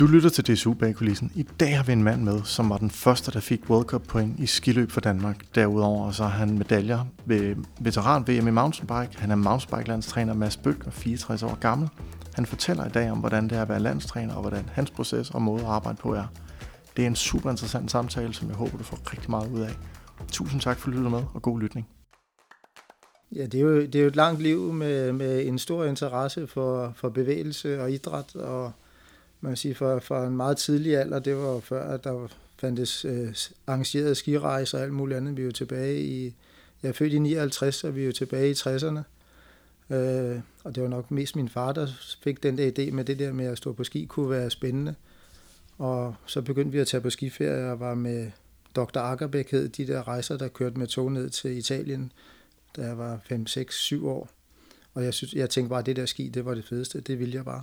Du lytter til DSU bagkulissen. I dag har vi en mand med, som var den første, der fik World Cup point i skiløb for Danmark. Derudover så har han medaljer ved veteran VM i mountainbike. Han er mountainbike-landstræner Mads Bøk og 64 år gammel. Han fortæller i dag om, hvordan det er at være landstræner og hvordan hans proces og måde at arbejde på er. Det er en super interessant samtale, som jeg håber, du får rigtig meget ud af. Tusind tak for at lytte med, og god lytning. Ja, det er jo, det er jo et langt liv med, med en stor interesse for, for bevægelse og idræt, og man kan sige, for, for en meget tidlig alder, det var før, at der fandtes øh, arrangerede skirejser og alt muligt andet. Vi er jo tilbage i, jeg er født i 59, så vi er jo tilbage i 60'erne. Øh, og det var nok mest min far, der fik den der idé med det der med at stå på ski, kunne være spændende. Og så begyndte vi at tage på skiferie og var med Dr. Ackerbæk hed de der rejser, der kørte med tog ned til Italien, da jeg var 5, 6, 7 år. Og jeg, synes, jeg tænkte bare, at det der ski, det var det fedeste. Det ville jeg bare.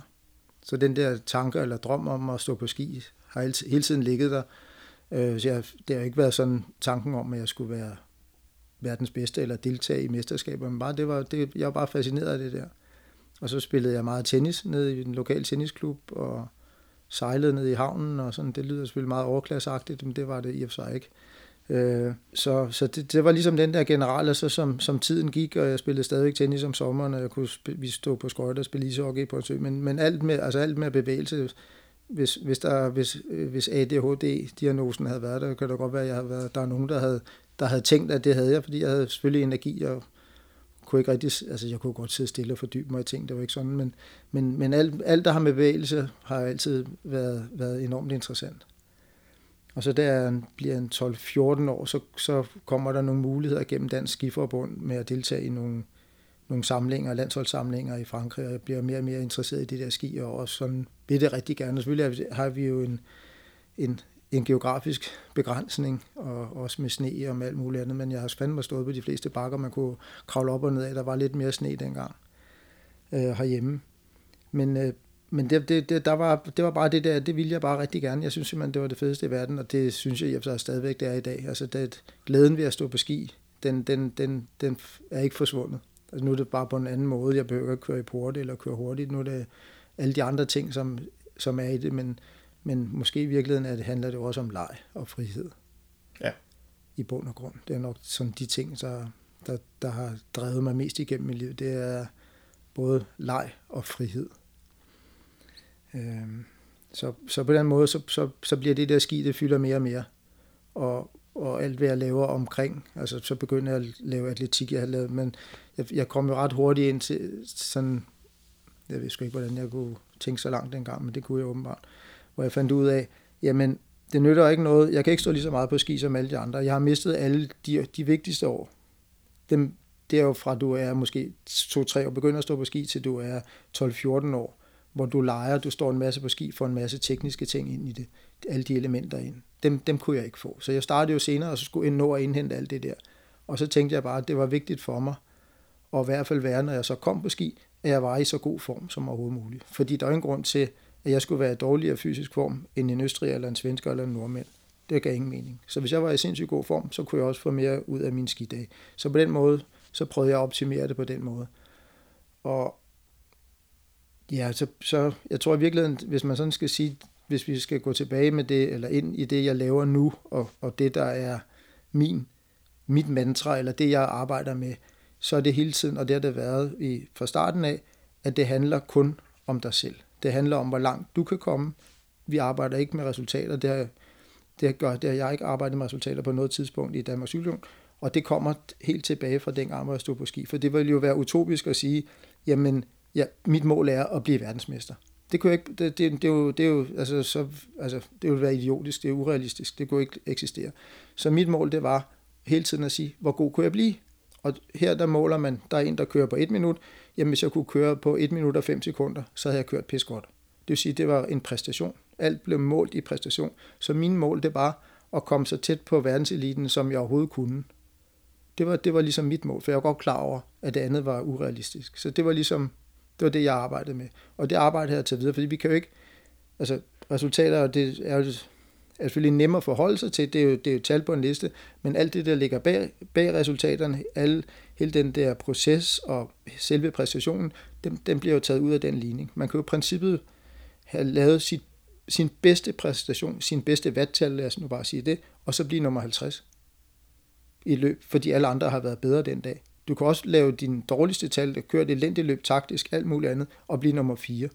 Så den der tanke eller drøm om at stå på ski har hele tiden ligget der. Øh, så jeg, det har ikke været sådan tanken om, at jeg skulle være verdens bedste eller deltage i mesterskaber, men bare det var, det, jeg var bare fascineret af det der. Og så spillede jeg meget tennis nede i den lokale tennisklub, og sejlede ned i havnen, og sådan, det lyder selvfølgelig meget overklasseagtigt, men det var det i og for sig ikke. Øh, så så det, det var ligesom den der generelle, så som, som tiden gik, og jeg spillede stadigvæk tennis om sommeren, og jeg kunne sp- vi stå på skøjter og spille ishockey på en sø, men, men alt, med, altså alt med bevægelse, hvis, hvis, der, hvis, øh, hvis ADHD-diagnosen havde været der, kan det godt være, at jeg havde været, der er nogen, der havde, der havde tænkt, at det havde jeg, fordi jeg havde selvfølgelig energi, og kunne ikke rigtig, altså jeg kunne godt sidde stille og fordybe mig i ting, det var ikke sådan, men, men, men alt, alt, der har med bevægelse, har altid været, været enormt interessant. Og så der bliver en 12-14 år, så, så kommer der nogle muligheder gennem Dansk Skiforbund med at deltage i nogle, nogle samlinger, landsholdssamlinger i Frankrig, og jeg bliver mere og mere interesseret i det der ski, og også sådan vil det rigtig gerne. Og selvfølgelig har vi jo en, en, en geografisk begrænsning, og også med sne og med alt muligt andet, men jeg har fandme stået på de fleste bakker, man kunne kravle op og ned af. Der var lidt mere sne dengang øh, herhjemme. Men øh, men det, det, det, der var, det var bare det der, det ville jeg bare rigtig gerne. Jeg synes simpelthen, det var det fedeste i verden, og det synes jeg, jeg så stadigvæk det er i dag. Altså det, glæden ved at stå på ski, den, den, den, den er ikke forsvundet. Altså nu er det bare på en anden måde. Jeg behøver ikke køre i porte eller køre hurtigt. Nu er det alle de andre ting, som, som er i det, men, men måske i virkeligheden er det, handler det også om leg og frihed. Ja. I bund og grund. Det er nok sådan de ting, der, der, der har drevet mig mest igennem mit liv. Det er både leg og frihed. Øh, så, så på den måde, så, så, så bliver det der ski, det fylder mere og mere. Og, og alt hvad jeg laver omkring, altså så begynder jeg at lave atletik, jeg har lavet, men jeg, jeg kom jo ret hurtigt ind til sådan, jeg ved sgu ikke, hvordan jeg kunne tænke så langt dengang, men det kunne jeg åbenbart, hvor jeg fandt ud af, jamen, det nytter ikke noget, jeg kan ikke stå lige så meget på ski som alle de andre, jeg har mistet alle de, de vigtigste år. Dem, det er jo fra, du er måske 2-3 år, begynder at stå på ski, til du er 12-14 år hvor du leger, du står en masse på ski, for en masse tekniske ting ind i det, alle de elementer ind. Dem, dem kunne jeg ikke få. Så jeg startede jo senere, og så skulle jeg nå at indhente alt det der. Og så tænkte jeg bare, at det var vigtigt for mig, og i hvert fald være, når jeg så kom på ski, at jeg var i så god form som overhovedet muligt. Fordi der er ingen grund til, at jeg skulle være i dårligere fysisk form end en østrig eller en svensker eller en nordmænd. Det gav ingen mening. Så hvis jeg var i sindssygt god form, så kunne jeg også få mere ud af min skidag. Så på den måde, så prøvede jeg at optimere det på den måde. Og, Ja, så, så jeg tror i virkeligheden, hvis man sådan skal sige, hvis vi skal gå tilbage med det, eller ind i det, jeg laver nu, og, og det, der er min, mit mantra, eller det, jeg arbejder med, så er det hele tiden, og det har det været i, fra starten af, at det handler kun om dig selv. Det handler om, hvor langt du kan komme. Vi arbejder ikke med resultater. Det har, det gør, det har jeg ikke arbejdet med resultater på noget tidspunkt i Danmarks Cykelunion, og det kommer helt tilbage fra dengang, hvor jeg stod på ski. For det ville jo være utopisk at sige, jamen, ja, mit mål er at blive verdensmester. Det kunne ikke, det, det, det, er jo, det er jo, altså, så, altså, det ville være idiotisk, det er urealistisk, det kunne ikke eksistere. Så mit mål, det var hele tiden at sige, hvor god kunne jeg blive? Og her der måler man, der er en, der kører på et minut, jamen hvis jeg kunne køre på 1 minut og 5 sekunder, så havde jeg kørt pis godt. Det vil sige, det var en præstation. Alt blev målt i præstation. Så min mål, det var at komme så tæt på verdenseliten, som jeg overhovedet kunne. Det var, det var ligesom mit mål, for jeg var godt klar over, at det andet var urealistisk. Så det var ligesom det var det, jeg arbejdede med. Og det arbejde her til videre, fordi vi kan jo ikke, altså resultater, det er jo er selvfølgelig nemmere at forholde sig til, det er jo, det er jo tal på en liste, men alt det, der ligger bag, bag resultaterne, alle, hele den der proces og selve præstationen, den, den bliver jo taget ud af den ligning. Man kan jo i princippet have lavet sit sin bedste præstation, sin bedste vattal, lad os nu bare sige det, og så blive nummer 50 i løb, fordi alle andre har været bedre den dag. Du kan også lave din dårligste tal, køre det elendige løb taktisk, alt muligt andet, og blive nummer 4.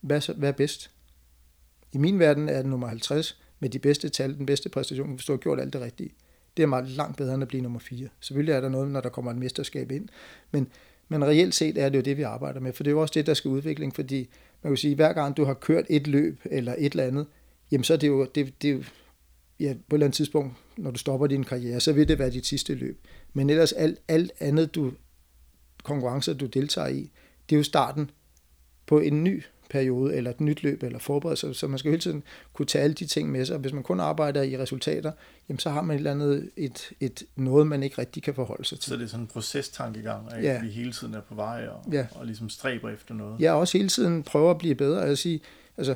Hvad, så, hvad er bedst? I min verden er det nummer 50 med de bedste tal, den bedste præstation, hvis du har gjort alt det rigtige. Det er meget langt bedre end at blive nummer 4. Selvfølgelig er der noget, når der kommer et mesterskab ind, men, men reelt set er det jo det, vi arbejder med, for det er jo også det, der skal udvikling, fordi man kan sige, hver gang du har kørt et løb eller et eller andet, jamen så er det jo, det, det jo ja, på et eller andet tidspunkt, når du stopper din karriere, så vil det være dit sidste løb. Men ellers alt, alt andet du, konkurrencer, du deltager i, det er jo starten på en ny periode, eller et nyt løb, eller forberedelse, så man skal hele tiden kunne tage alle de ting med sig. Hvis man kun arbejder i resultater, jamen så har man et eller andet, et, et noget, man ikke rigtig kan forholde sig til. Så det er sådan en procestankegang, at ja. vi hele tiden er på vej og, ja. og ligesom stræber efter noget. Ja, også hele tiden prøver at blive bedre. Altså, sige, altså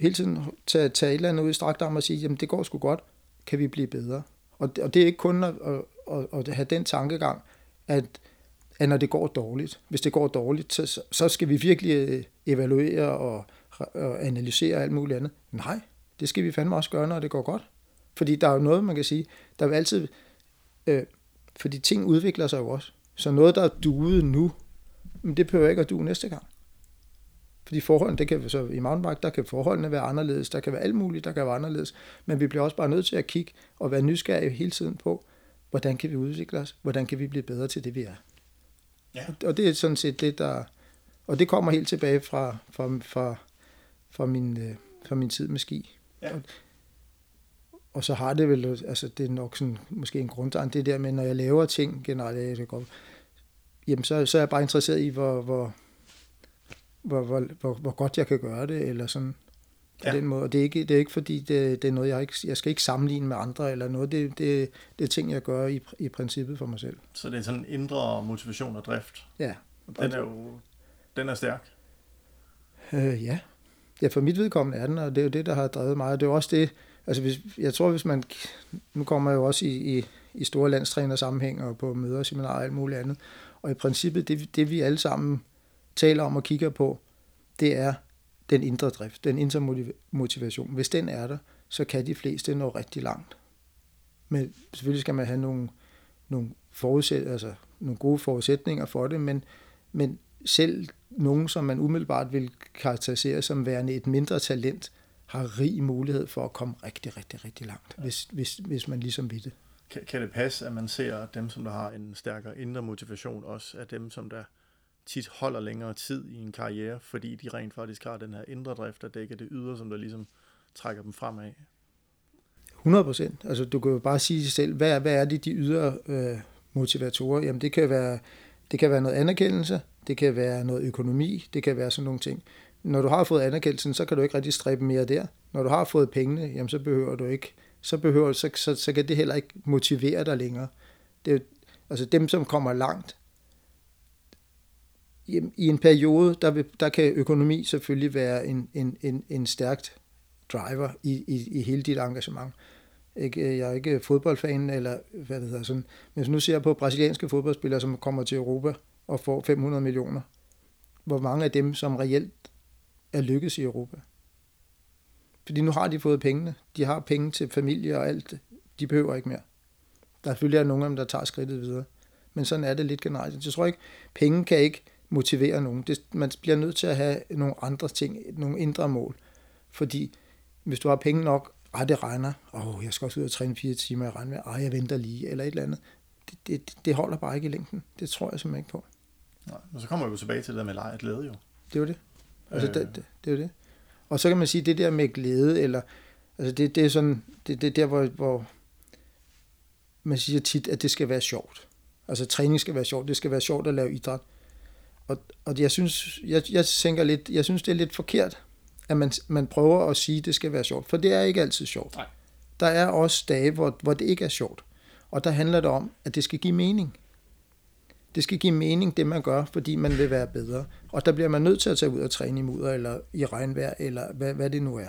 hele tiden tage, tage et eller andet ud i strakt arm og sige, jamen det går sgu godt, kan vi blive bedre? Og, og det er ikke kun at, at, at have den tankegang, at at når det går dårligt, hvis det går dårligt, så, så skal vi virkelig øh, evaluere og, og analysere alt muligt andet. Nej, det skal vi fandme også gøre, når det går godt. Fordi der er jo noget, man kan sige, der vil altid, øh, fordi ting udvikler sig jo også. Så noget, der er duet nu, men det behøver ikke at du næste gang. Fordi forholdene, det kan, så i mountainbike, der kan forholdene være anderledes, der kan være alt muligt, der kan være anderledes, men vi bliver også bare nødt til at kigge og være nysgerrige hele tiden på, hvordan kan vi udvikle os, hvordan kan vi blive bedre til det, vi er. Ja. Og det er sådan set det, der... Og det kommer helt tilbage fra, fra, fra, fra, min, øh, fra min tid med ski. Ja. Og, og så har det vel, altså det er nok sådan, måske en grundtegn, det der med, når jeg laver ting generelt, det går, jamen så, så er jeg bare interesseret i, hvor, hvor, hvor, hvor, hvor, hvor godt jeg kan gøre det, eller sådan på ja. den måde. Og det er ikke, det er ikke fordi, det, det er noget, jeg ikke, jeg skal ikke sammenligne med andre eller noget. Det, det, det er ting, jeg gør i, i princippet for mig selv. Så det er sådan en indre motivation og drift? Ja. Den er jo den er stærk? Øh, ja. Ja, for mit vedkommende er den, og det er jo det, der har drevet mig. Det er jo også det, altså hvis, jeg tror, hvis man, nu kommer jeg jo også i, i, i store landstræner sammenhæng og på møder, seminarer og alt muligt andet, og i princippet, det, det vi alle sammen taler om og kigger på, det er, den indre drift, den indre motivation. Hvis den er der, så kan de fleste nå rigtig langt. Men selvfølgelig skal man have nogle, nogle, forudsæt, altså nogle gode forudsætninger for det, men, men selv nogen, som man umiddelbart vil karakterisere som værende et mindre talent, har rig mulighed for at komme rigtig, rigtig, rigtig langt, ja. hvis, hvis, hvis man ligesom vil det. Kan, kan det passe, at man ser at dem, som der har en stærkere indre motivation, også er dem, som der tit holder længere tid i en karriere, fordi de rent faktisk har den her indre drift, der dækker det ydre, som der ligesom trækker dem fremad. 100 procent. Altså, du kan jo bare sige sig selv, hvad er, hvad er det, de ydre øh, motivatorer? Jamen, det kan, være, det kan være noget anerkendelse, det kan være noget økonomi, det kan være sådan nogle ting. Når du har fået anerkendelsen, så kan du ikke rigtig stræbe mere der. Når du har fået pengene, jamen, så behøver du ikke, så, behøver, så, så, så kan det heller ikke motivere dig længere. Det altså dem, som kommer langt, i en periode, der, vil, der kan økonomi selvfølgelig være en, en, en, en stærkt driver i, i, i hele dit engagement. Ikke, øh, jeg er ikke fodboldfan, eller hvad det hedder sådan. Men hvis nu ser på brasilianske fodboldspillere, som kommer til Europa og får 500 millioner, hvor mange af dem, som reelt er lykkes i Europa? Fordi nu har de fået pengene. De har penge til familie og alt. De behøver ikke mere. Der er selvfølgelig nogle af dem, der tager skridtet videre. Men sådan er det lidt generelt. Jeg tror ikke, penge kan ikke motivere nogen. Det, man bliver nødt til at have nogle andre ting, nogle indre mål. Fordi hvis du har penge nok, ah, det regner, åh, oh, jeg skal også ud og træne fire timer i regnvejr, ah, jeg venter lige, eller et eller andet. Det, det, det holder bare ikke i længden. Det tror jeg simpelthen ikke på. Nej, men så kommer vi jo tilbage til det der med leg og glæde jo. Det er jo det. Altså, øh. det, det, det, er jo det. Og så kan man sige, det der med glæde, eller, altså det, det er sådan, det, det er der, hvor, hvor man siger tit, at det skal være sjovt. Altså træning skal være sjovt, det skal være sjovt at lave idræt. Og, og jeg synes, jeg, jeg tænker lidt, jeg synes, det er lidt forkert, at man, man prøver at sige, at det skal være sjovt. For det er ikke altid sjovt. Nej. Der er også dage, hvor, hvor det ikke er sjovt. Og der handler det om, at det skal give mening. Det skal give mening, det man gør, fordi man vil være bedre. Og der bliver man nødt til at tage ud og træne i mudder, eller i regnvejr, eller hvad, hvad det nu er.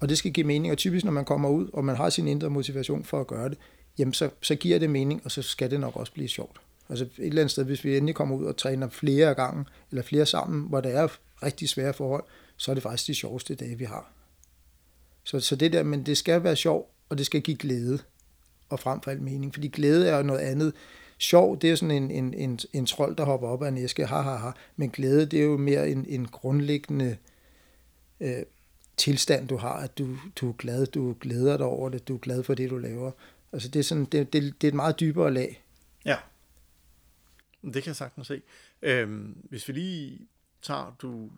Og det skal give mening, og typisk når man kommer ud, og man har sin indre motivation for at gøre det, jamen så, så giver det mening, og så skal det nok også blive sjovt. Altså et eller andet sted, hvis vi endelig kommer ud og træner flere gange, eller flere sammen, hvor der er rigtig svære forhold, så er det faktisk de sjoveste dage, vi har. Så, så det der, men det skal være sjov, og det skal give glæde, og frem for alt mening, fordi glæde er jo noget andet. Sjov, det er sådan en, en, en, en trold, der hopper op af en æske, ha, ha, ha. men glæde, det er jo mere en, en grundlæggende øh, tilstand, du har, at du, du er glad, du glæder dig over det, du er glad for det, du laver. Altså det er, sådan, det, det, det er et meget dybere lag. Ja, det kan jeg sagtens se. Øhm, hvis vi lige tager, du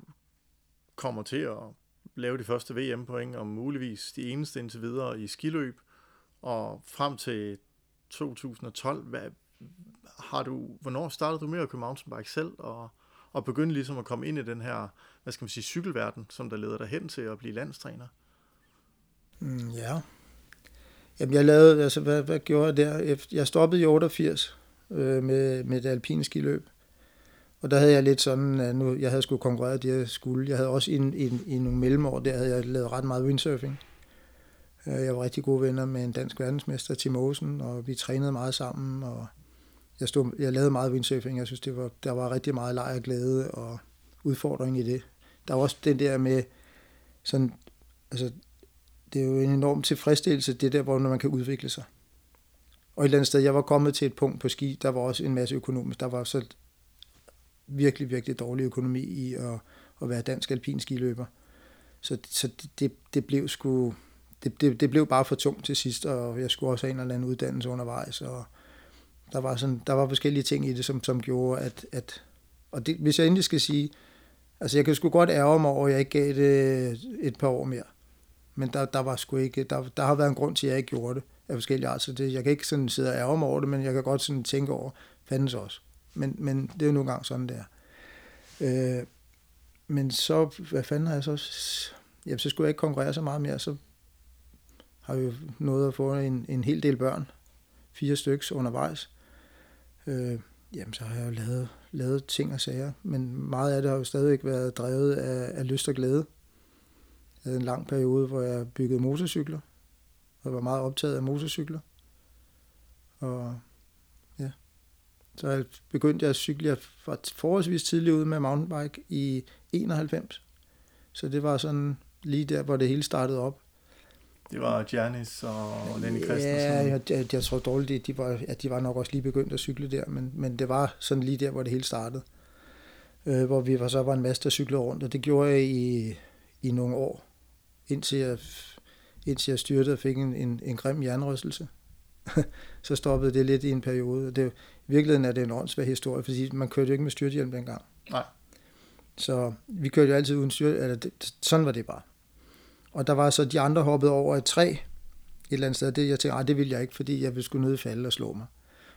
kommer til at lave de første VM-point, og muligvis de eneste indtil videre i skiløb, og frem til 2012, hvad, har du, hvornår startede du med at køre mountainbike selv, og, og begynde ligesom at komme ind i den her, hvad skal man sige, cykelverden, som der leder dig hen til at blive landstræner? Mm, ja. Jamen, jeg lavede, altså, hvad, hvad gjorde jeg der? Jeg stoppede i 88 øh, med, med det alpine skiløb. Og der havde jeg lidt sådan, at nu, jeg havde skulle konkurrere det, jeg skulle. Jeg havde også i, i, i nogle mellemår, der havde jeg lavet ret meget windsurfing. Øh, jeg var rigtig gode venner med en dansk verdensmester, Tim Olsen, og vi trænede meget sammen, og jeg, stod, jeg lavede meget windsurfing. Jeg synes, det var, der var rigtig meget leg og glæde og udfordring i det. Der var også den der med, sådan, altså, det er jo en enorm tilfredsstillelse, det der, hvor man kan udvikle sig. Og et eller andet sted, jeg var kommet til et punkt på ski, der var også en masse økonomisk. Der var så virkelig, virkelig dårlig økonomi i at, at være dansk alpin skiløber. Så, så det, det blev sgu, det, det, det, blev bare for tungt til sidst, og jeg skulle også have en eller anden uddannelse undervejs, og der var, sådan, der var forskellige ting i det, som, som gjorde, at, at og det, hvis jeg endelig skal sige, altså jeg kan sgu godt ærge mig over, at jeg ikke gav det et par år mere. Men der, der var sgu ikke, der, der har været en grund til, at jeg ikke gjorde det af forskellige art, Så det, jeg kan ikke sådan sidde og ærge mig over det, men jeg kan godt sådan tænke over, fandens også. Men, men det er jo nogle gange sådan, der. Øh, men så, hvad fanden har jeg så... Jamen, så skulle jeg ikke konkurrere så meget mere. Så har vi jo nået at få en, en hel del børn. Fire stykker undervejs. Øh, jamen, så har jeg jo lavet, lavet ting og sager. Men meget af det har jo stadigvæk været drevet af, af lyst og glæde. Jeg havde en lang periode, hvor jeg byggede motorcykler. Og jeg var meget optaget af motorcykler. Og så begyndte jeg at cykle. Jeg var forholdsvis tidligt ude med mountainbike i 91. Så det var sådan lige der, hvor det hele startede op. Det var Janis og Lenny Christensen? Ja, jeg, jeg, jeg tror dårligt, de, var, ja, de var nok også lige begyndt at cykle der, men, men det var sådan lige der, hvor det hele startede. Øh, hvor vi var, så var en masse, der cyklede rundt, og det gjorde jeg i, i nogle år, indtil jeg, indtil jeg styrtede og fik en, en, en grim jernrystelse. så stoppede det lidt i en periode. Det, I virkeligheden er det en åndssvær historie, fordi man kørte jo ikke med styrthjelm dengang. Nej. Så vi kørte jo altid uden styrt, eller det, sådan var det bare. Og der var så de andre hoppet over et træ et eller andet sted. Det, jeg tænkte, det ville jeg ikke, fordi jeg ville skulle ned falde og slå mig.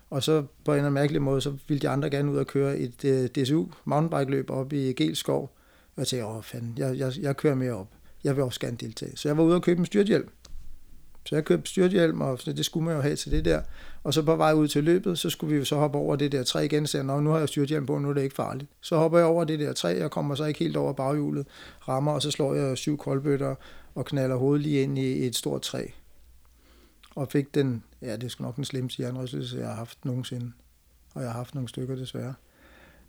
Og så på en eller anden mærkelig måde, så ville de andre gerne ud og køre et uh, øh, DSU mountainbike løb op i Gelskov. Og jeg tænkte, åh fanden, jeg, jeg, jeg kører mere op. Jeg vil også gerne deltage. Så jeg var ude og købe en styrthjelm. Så jeg købte styrthjelm, og det skulle man jo have til det der. Og så på vej ud til løbet, så skulle vi jo så hoppe over det der træ igen, så nu har jeg styrthjelm på, nu er det ikke farligt. Så hopper jeg over det der træ, jeg kommer så ikke helt over baghjulet, rammer, og så slår jeg syv koldbøtter og knaller hovedet lige ind i et stort træ. Og fik den, ja, det er nok den slemste jernrystelse, jeg har haft nogensinde. Og jeg har haft nogle stykker desværre.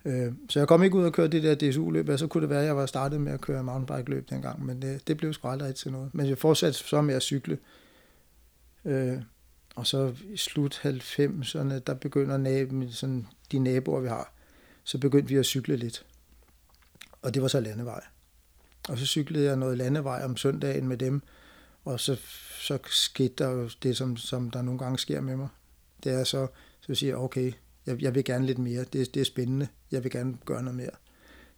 Øh, så jeg kom ikke ud og køre det der DSU-løb, og så kunne det være, at jeg var startet med at køre mountainbike-løb dengang, men det, det blev sgu aldrig til noget. Men jeg fortsatte så med at cykle, Øh, og så i slut 90'erne, der begynder nab- sådan, de naboer, vi har, så begyndte vi at cykle lidt. Og det var så landevej. Og så cyklede jeg noget landevej om søndagen med dem, og så, så skete der jo det, som, som der nogle gange sker med mig. Det er så, så siger jeg, okay, jeg, jeg vil gerne lidt mere, det, det er spændende, jeg vil gerne gøre noget mere.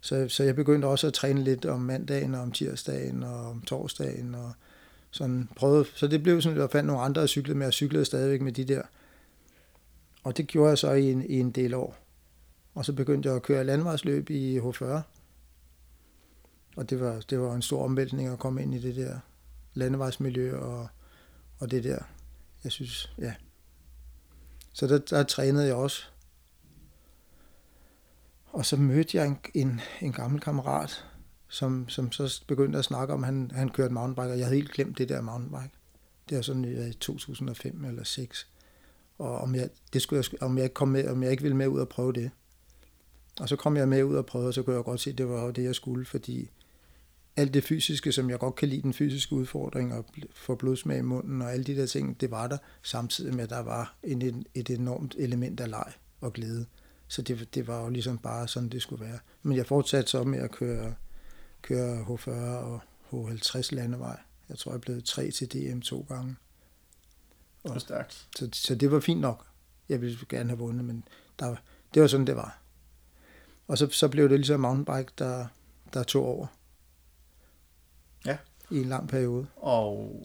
Så, så jeg begyndte også at træne lidt om mandagen, og om tirsdagen, og om torsdagen, og, sådan prøvede. Så det blev sådan, at jeg fandt nogle andre at cykle med, og cyklede stadigvæk med de der. Og det gjorde jeg så i en, i en del år. Og så begyndte jeg at køre landvejsløb i H40. Og det var, det var en stor omvæltning at komme ind i det der landevejsmiljø og, og det der. Jeg synes, ja. Så der, der trænede jeg også. Og så mødte jeg en, en, en gammel kammerat, som, som så begyndte at snakke om, at han, han kørte mountainbike, og jeg havde helt glemt det der mountainbike. Det er sådan i øh, 2005 eller 6. Og om jeg, det skulle jeg, om jeg, ikke kom med, om jeg ikke ville med ud og prøve det. Og så kom jeg med ud og prøvede, og så kunne jeg godt se, at det var det, jeg skulle, fordi alt det fysiske, som jeg godt kan lide, den fysiske udfordring og få blodsmag i munden og alle de der ting, det var der, samtidig med, at der var en, et enormt element af leg og glæde. Så det, det var jo ligesom bare sådan, det skulle være. Men jeg fortsatte så med at køre, køre H40 og H50 landevej. Jeg tror, jeg blev tre til DM to gange. Og, det stærkt. Så, så det var fint nok. Jeg ville gerne have vundet, men der, det var sådan, det var. Og så, så blev det ligesom mountainbike, der, der tog over. Ja. I en lang periode. Og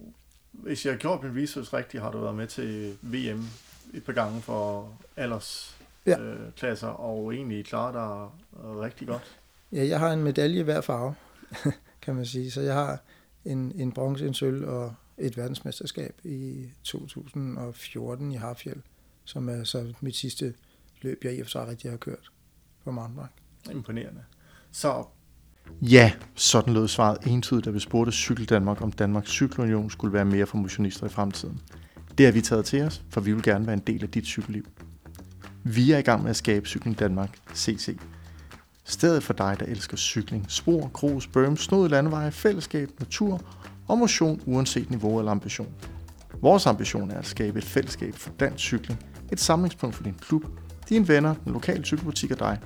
hvis jeg har gjort min research rigtigt, har du været med til VM et par gange for alders ja. øh, klasser, og egentlig klarer dig rigtig godt. Ja, jeg har en medalje i hver farve, kan man sige. Så jeg har en, en bronze, en sølv og et verdensmesterskab i 2014 i Harfjell, som er så mit sidste løb, jeg i og for sig rigtig har kørt på mountainbike. Imponerende. Så Ja, sådan lød svaret entydigt, da vi spurgte Cykel Danmark, om Danmarks Cykelunion skulle være mere for motionister i fremtiden. Det har vi taget til os, for vi vil gerne være en del af dit cykelliv. Vi er i gang med at skabe Cykling Danmark CC. Stedet for dig, der elsker cykling, spor, grus, bøm, snod landeveje, fællesskab, natur og motion uanset niveau eller ambition. Vores ambition er at skabe et fællesskab for dansk cykling, et samlingspunkt for din klub, dine venner, den lokale cykelbutik og dig.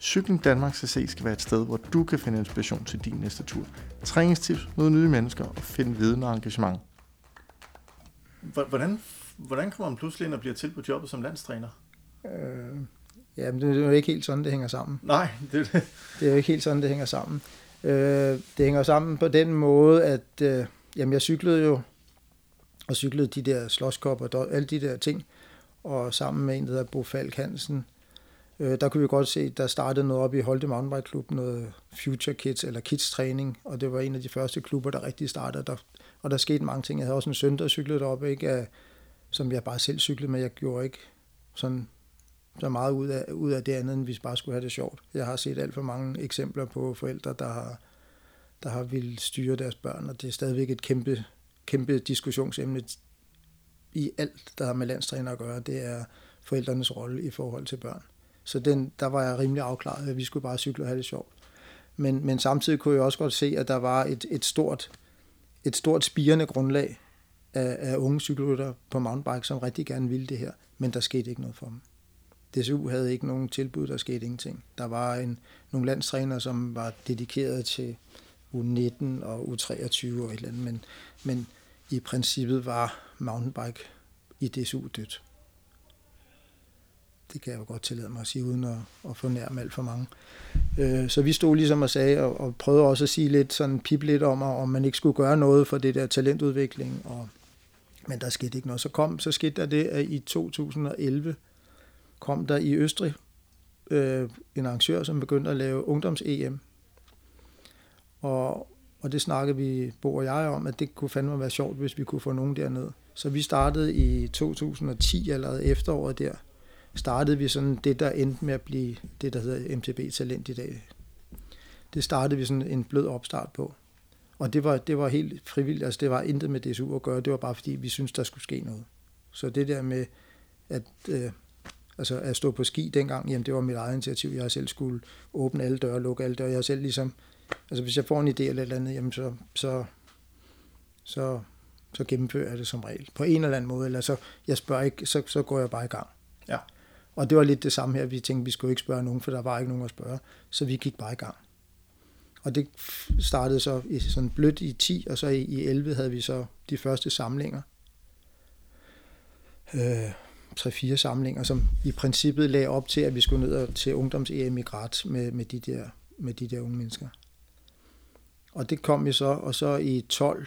Cykling Danmark CC skal være et sted, hvor du kan finde inspiration til din næste tur. Træningstips, møde nye mennesker og finde viden og engagement. Hvordan, hvordan kommer man pludselig ind og bliver tilbudt jobbet som landstræner? Øh, ja, men det er jo ikke helt sådan, det hænger sammen. Nej, det er det. Det er jo ikke helt sådan, det hænger sammen. Øh, det hænger sammen på den måde, at øh, jamen, jeg cyklede jo, og cyklede de der slåskop og alle de der ting, og sammen med en, der hedder Bo Falk Hansen, øh, der kunne vi godt se, at der startede noget op i Holte Mountainbike Club, noget Future Kids eller Kids Træning, og det var en af de første klubber, der rigtig startede, der, og der skete mange ting. Jeg havde også en søn, der cyklede deroppe, ikke, som jeg bare selv cyklede med, jeg gjorde ikke sådan så meget ud af, ud af det andet, end vi bare skulle have det sjovt. Jeg har set alt for mange eksempler på forældre, der har, der har ville styre deres børn, og det er stadigvæk et kæmpe, kæmpe diskussionsemne i alt, der har med landstræner at gøre. Det er forældrenes rolle i forhold til børn. Så den, der var jeg rimelig afklaret, at vi skulle bare cykle og have det sjovt. Men, men samtidig kunne jeg også godt se, at der var et, et stort, et stort spirende grundlag af, af unge cykelrytter på mountainbike, som rigtig gerne ville det her, men der skete ikke noget for dem. DSU havde ikke nogen tilbud, der skete ingenting. Der var en, nogle landstræner, som var dedikeret til U19 og U23 og et eller andet, men, men i princippet var mountainbike i DSU dødt. Det kan jeg jo godt tillade mig at sige, uden at, at fornærme alt for mange. Øh, så vi stod ligesom og sagde, og, og prøvede også at sige lidt, sådan pip lidt om, om man ikke skulle gøre noget for det der talentudvikling, og, men der skete ikke noget. Så kom, så skete der det, at i 2011 kom der i Østrig øh, en arrangør, som begyndte at lave ungdoms-EM. Og, og det snakkede vi, Bo og jeg, om, at det kunne fandme være sjovt, hvis vi kunne få nogen derned. Så vi startede i 2010, allerede efteråret der, startede vi sådan det, der endte med at blive det, der hedder MTB Talent i dag. Det startede vi sådan en blød opstart på. Og det var, det var helt frivilligt, altså det var intet med DSU at gøre, det var bare fordi, vi synes der skulle ske noget. Så det der med, at, øh, altså at stå på ski dengang, jamen det var mit eget initiativ, jeg selv skulle åbne alle døre, lukke alle døre, jeg selv ligesom, altså hvis jeg får en idé eller et eller andet, jamen så, så, så, så gennemfører jeg det som regel, på en eller anden måde, eller så, jeg spørger ikke, så, så går jeg bare i gang. Ja. Og det var lidt det samme her. Vi tænkte, vi skulle ikke spørge nogen, for der var ikke nogen at spørge. Så vi gik bare i gang. Og det startede så i sådan blødt i 10, og så i, i 11 havde vi så de første samlinger. Øh, tre-fire samlinger, som i princippet lagde op til, at vi skulle ned til ungdoms-EM i Graz med, med, de der, med de der unge mennesker. Og det kom vi så, og så i 12,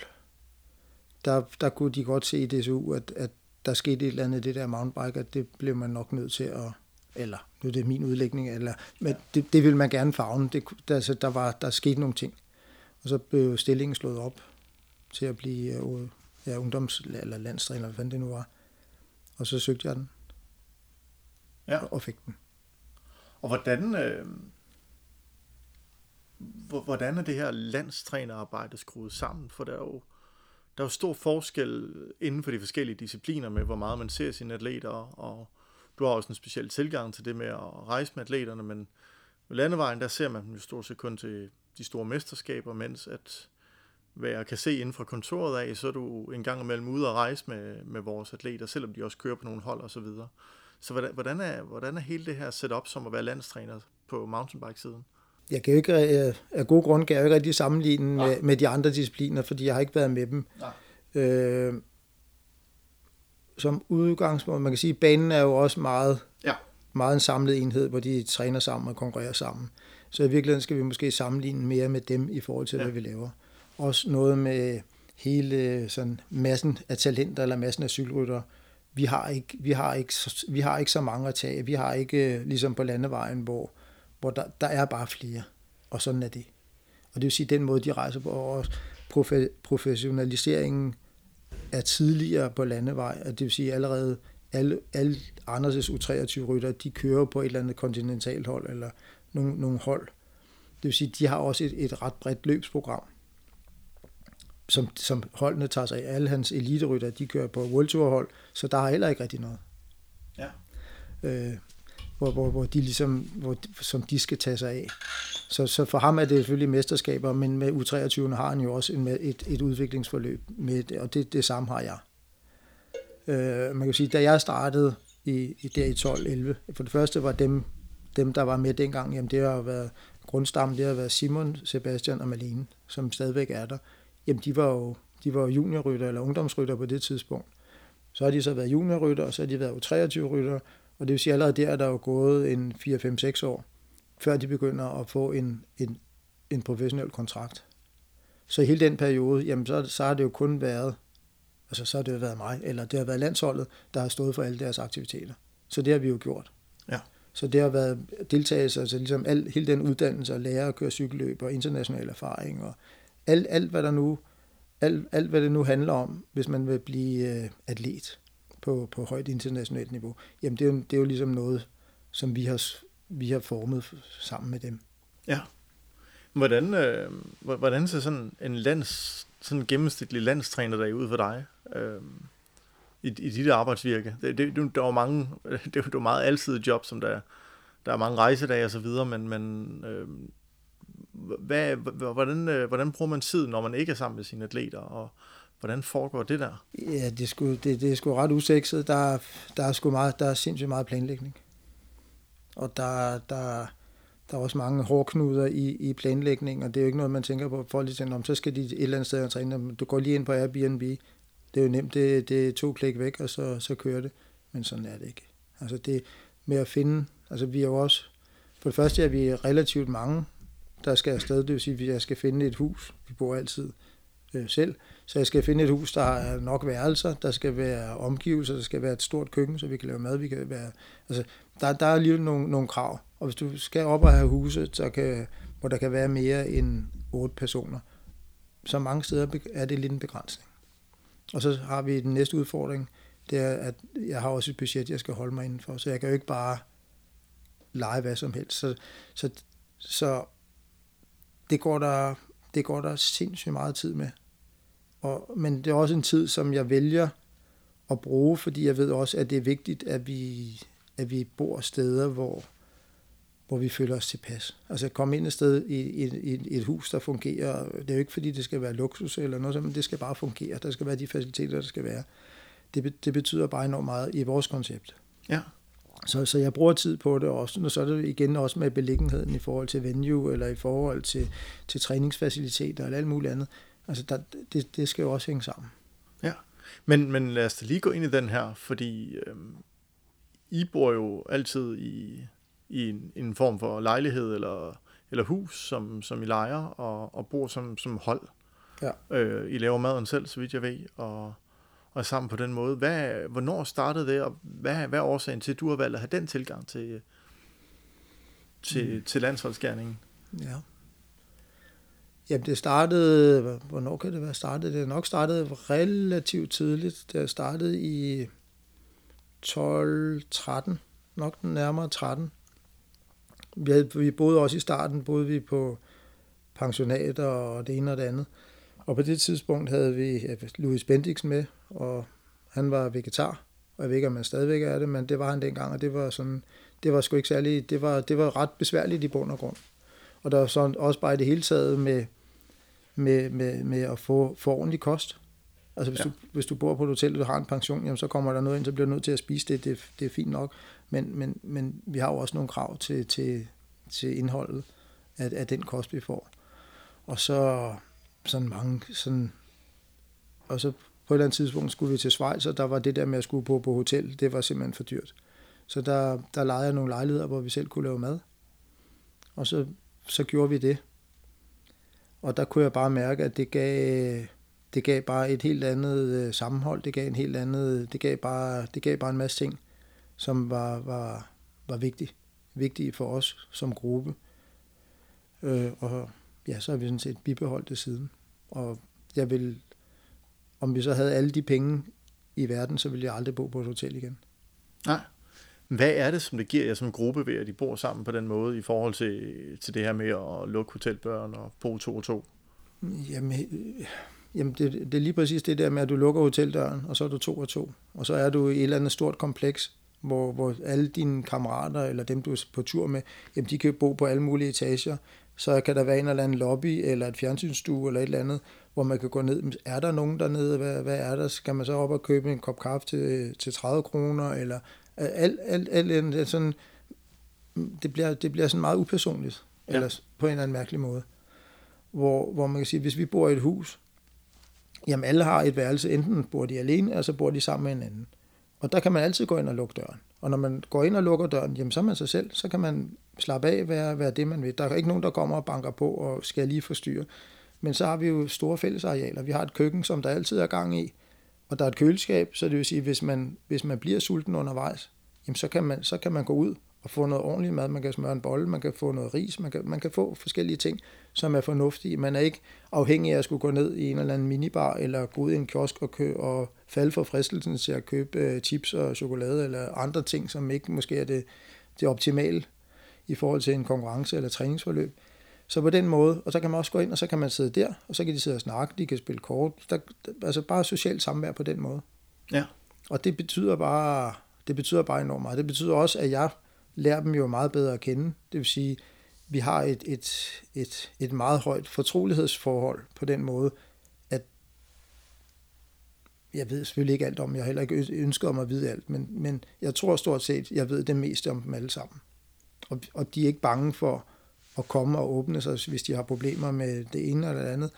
der, der kunne de godt se i DSU, at, at der skete et eller andet det der mountainbike, at det blev man nok nødt til at, eller nu er det min udlægning, eller, men det, det ville man gerne fagne. Det, der, altså, der, var, der skete nogle ting. Og så blev stillingen slået op til at blive uh, ja, ungdoms- eller landstræner, eller hvad det nu var. Og så søgte jeg den. Ja. Og fik den. Og hvordan, øh, hvordan er det her landstrænerarbejde skruet sammen? For der er jo, der er jo stor forskel inden for de forskellige discipliner med, hvor meget man ser sine atleter, og du har også en speciel tilgang til det med at rejse med atleterne, men med landevejen, der ser man dem jo stort set kun til de store mesterskaber, mens at hvad jeg kan se inden fra kontoret af, så er du en gang imellem ude og rejse med, med vores atleter, selvom de også kører på nogle hold og så videre. Så hvordan, hvordan, er, hvordan er hele det her setup som at være landstræner på mountainbike-siden? Jeg kan jo ikke, af gode grunde kan jeg jo ikke rigtig sammenligne med, med de andre discipliner, fordi jeg har ikke været med dem. Nej. Øh, som udgangspunkt, man kan sige, at banen er jo også meget, ja. meget en samlet enhed, hvor de træner sammen og konkurrerer sammen. Så i virkeligheden skal vi måske sammenligne mere med dem i forhold til, ja. hvad vi laver. Også noget med hele sådan massen af talenter eller massen af cykelryttere. Vi har ikke, vi har ikke, vi har ikke så mange at tage. Vi har ikke øh, ligesom på landevejen, hvor, hvor der, der er bare flere. Og sådan er det. Og det vil sige, den måde, de rejser på, og profe, professionaliseringen er tidligere på landevej, og det vil sige allerede alle, alle Anders' U23-rytter, de kører på et eller andet kontinentalt hold, eller nogle, nogle hold. Det vil sige, de har også et, et ret bredt løbsprogram, som, som holdene tager sig af. Alle hans eliterytter, de kører på World Tour hold, så der er heller ikke rigtig noget. Ja. Øh, hvor, hvor, hvor de ligesom, hvor, som de skal tage sig af. Så, så for ham er det selvfølgelig mesterskaber, men med U23 har han jo også en, et, et udviklingsforløb med og det, det samme har jeg. Øh, man kan sige, da jeg startede i, i der i 12-11, for det første var dem, dem, der var med dengang, jamen det har været grundstammen, det har været Simon, Sebastian og Malene, som stadigvæk er der. Jamen de var jo, de var juniorrytter eller ungdomsrytter på det tidspunkt. Så har de så været juniorrytter, og så har de været U23-rytter, og det vil sige, allerede der er der jo gået en 4-5-6 år, før de begynder at få en, en, en professionel kontrakt. Så i hele den periode, jamen så, så har det jo kun været, altså så har det jo været mig, eller det har været landsholdet, der har stået for alle deres aktiviteter. Så det har vi jo gjort. Ja. Så det har været deltagelse, altså ligesom al, hele den uddannelse at lære at køre cykelløb og international erfaring og alt, alt hvad der nu alt, alt, hvad det nu handler om, hvis man vil blive øh, atlet på, på højt internationalt niveau, jamen det er, jo, det er jo ligesom noget, som vi har, vi har formet sammen med dem. Ja. Hvordan, øh, hvordan ser sådan en lands, sådan en gennemsnitlig landstræner der ud for dig? Øh, i, i dit arbejdsvirke. Det, det, der var mange, det, det var meget altid job, som der, der er mange rejsedage og så videre, men, men øh, hvad, hvordan, øh, hvordan bruger man tid, når man ikke er sammen med sine atleter, og hvordan foregår det der? Ja, det er sgu, det, det er sgu ret usekset. Der, der, er sgu meget, der er sindssygt meget planlægning. Og der, der, der er også mange hårdknuder i, i planlægning, og det er jo ikke noget, man tænker på. Folk lige tænker, om så skal de et eller andet sted og træne. Du går lige ind på Airbnb. Det er jo nemt, det, det er to klik væk, og så, så kører det. Men sådan er det ikke. Altså det med at finde, altså vi er jo også, for det første er vi relativt mange, der skal afsted, det vil sige, at jeg skal finde et hus. Vi bor altid øh, selv, så jeg skal finde et hus, der har nok værelser, der skal være omgivelser, der skal være et stort køkken, så vi kan lave mad. Vi kan være, altså, der, der er alligevel nogle, nogle krav, og hvis du skal op og have huset, så kan, hvor der kan være mere end otte personer, så mange steder er det lidt en begrænsning. Og så har vi den næste udfordring, det er, at jeg har også et budget, jeg skal holde mig indenfor, så jeg kan jo ikke bare lege hvad som helst. Så, så, så det går der, det går der sindssygt meget tid med. Og, men det er også en tid, som jeg vælger at bruge, fordi jeg ved også, at det er vigtigt, at vi, at vi bor steder, hvor, hvor vi føler os tilpas. Altså at komme ind et sted i, i, i et hus, der fungerer. Det er jo ikke, fordi det skal være luksus eller noget, men det skal bare fungere. Der skal være de faciliteter, der skal være. Det, det betyder bare enormt meget i vores koncept. Ja. Så, så jeg bruger tid på det også, og så er det igen også med beliggenheden i forhold til venue, eller i forhold til, til træningsfaciliteter, eller alt muligt andet. Altså, der, det, det skal jo også hænge sammen. Ja, men, men lad os da lige gå ind i den her, fordi øhm, I bor jo altid i, i en, en form for lejlighed eller, eller hus, som, som I leger, og, og bor som, som hold. Ja. Øh, I laver maden selv, så vidt jeg ved, og og sammen på den måde. Hvad, hvornår startede det, og hvad, hvad er årsagen til, at du har valgt at have den tilgang til, til, mm. til landsholdsgærningen? Ja. Jamen det startede, hvornår kan det være startet? Det er nok startet relativt tidligt. Det startede i 12-13, nok den nærmere 13. Vi, havde, vi boede også i starten, boede vi på pensionater og det ene og det andet. Og på det tidspunkt havde vi Louis Bendix med, og han var vegetar, og jeg ved ikke, om man stadigvæk er det, men det var han dengang, og det var sådan, det var sgu ikke særlig, det var, det var ret besværligt i bund og grund. Og der er så også bare i det hele taget med, med, med, med at få, få ordentlig kost. Altså hvis, ja. du, hvis du bor på et hotel, og du har en pension, jamen, så kommer der noget ind, så bliver du nødt til at spise det. Det, det er fint nok. Men, men, men vi har jo også nogle krav til, til, til indholdet af, af den kost, vi får. Og så sådan mange sådan... Og så på et eller andet tidspunkt skulle vi til Schweiz, og der var det der med at skulle bo på hotel, det var simpelthen for dyrt. Så der, der lejede jeg nogle lejligheder, hvor vi selv kunne lave mad. Og så, så gjorde vi det. Og der kunne jeg bare mærke, at det gav, det gav bare et helt andet øh, sammenhold. Det gav en helt andet, det gav bare, det gav bare en masse ting, som var, var, var vigtige, vigtige for os som gruppe. Øh, og ja, så har vi sådan set bibeholdt det siden. Og jeg vil, om vi så havde alle de penge i verden, så ville jeg aldrig bo på et hotel igen. Nej. Hvad er det, som det giver jer som gruppe ved, at de bor sammen på den måde, i forhold til, til det her med at lukke hotelbørn og bo to og to? Jamen, øh, jamen det, det er lige præcis det der med, at du lukker hoteldøren, og så er du to og to. Og så er du i et eller andet stort kompleks, hvor, hvor alle dine kammerater, eller dem du er på tur med, jamen de kan bo på alle mulige etager. Så kan der være en eller anden lobby, eller et fjernsynsstue, eller et eller andet, hvor man kan gå ned. Er der nogen dernede? Hvad, hvad er der? Skal man så op og købe en kop kaffe til, til 30 kroner? Eller alt, alt, alt, alt sådan, det bliver, det bliver sådan meget upersonligt, ja. eller på en eller anden mærkelig måde. Hvor, hvor man kan sige, hvis vi bor i et hus, jamen alle har et værelse, enten bor de alene, eller så bor de sammen med en anden. Og der kan man altid gå ind og lukke døren. Og når man går ind og lukker døren, jamen så er man sig selv, så kan man slappe af, være, være det, man vil. Der er ikke nogen, der kommer og banker på og skal lige forstyrre. Men så har vi jo store fællesarealer. Vi har et køkken, som der altid er gang i, og der er et køleskab, så det vil sige, hvis man, hvis man bliver sulten undervejs, jamen så, kan man, så kan man gå ud og få noget ordentligt mad. Man kan smøre en bolle, man kan få noget ris, man kan, man kan få forskellige ting, som er fornuftige. Man er ikke afhængig af at skulle gå ned i en eller anden minibar, eller gå ud i en kiosk og, kø, og falde for fristelsen til at købe øh, chips og chokolade, eller andre ting, som ikke måske er det, det optimale i forhold til en konkurrence eller træningsforløb. Så på den måde, og så kan man også gå ind, og så kan man sidde der, og så kan de sidde og snakke, de kan spille kort. Der, altså bare socialt samvær på den måde. Ja. Og det betyder bare, det betyder bare enormt meget. Det betyder også, at jeg lærer dem jo meget bedre at kende. Det vil sige, vi har et, et, et, et meget højt fortrolighedsforhold på den måde, at jeg ved selvfølgelig ikke alt om, jeg har heller ikke ønsket om at vide alt, men, men jeg tror stort set, jeg ved det meste om dem alle sammen. Og, og de er ikke bange for at komme og åbne sig, hvis de har problemer med det ene eller det andet,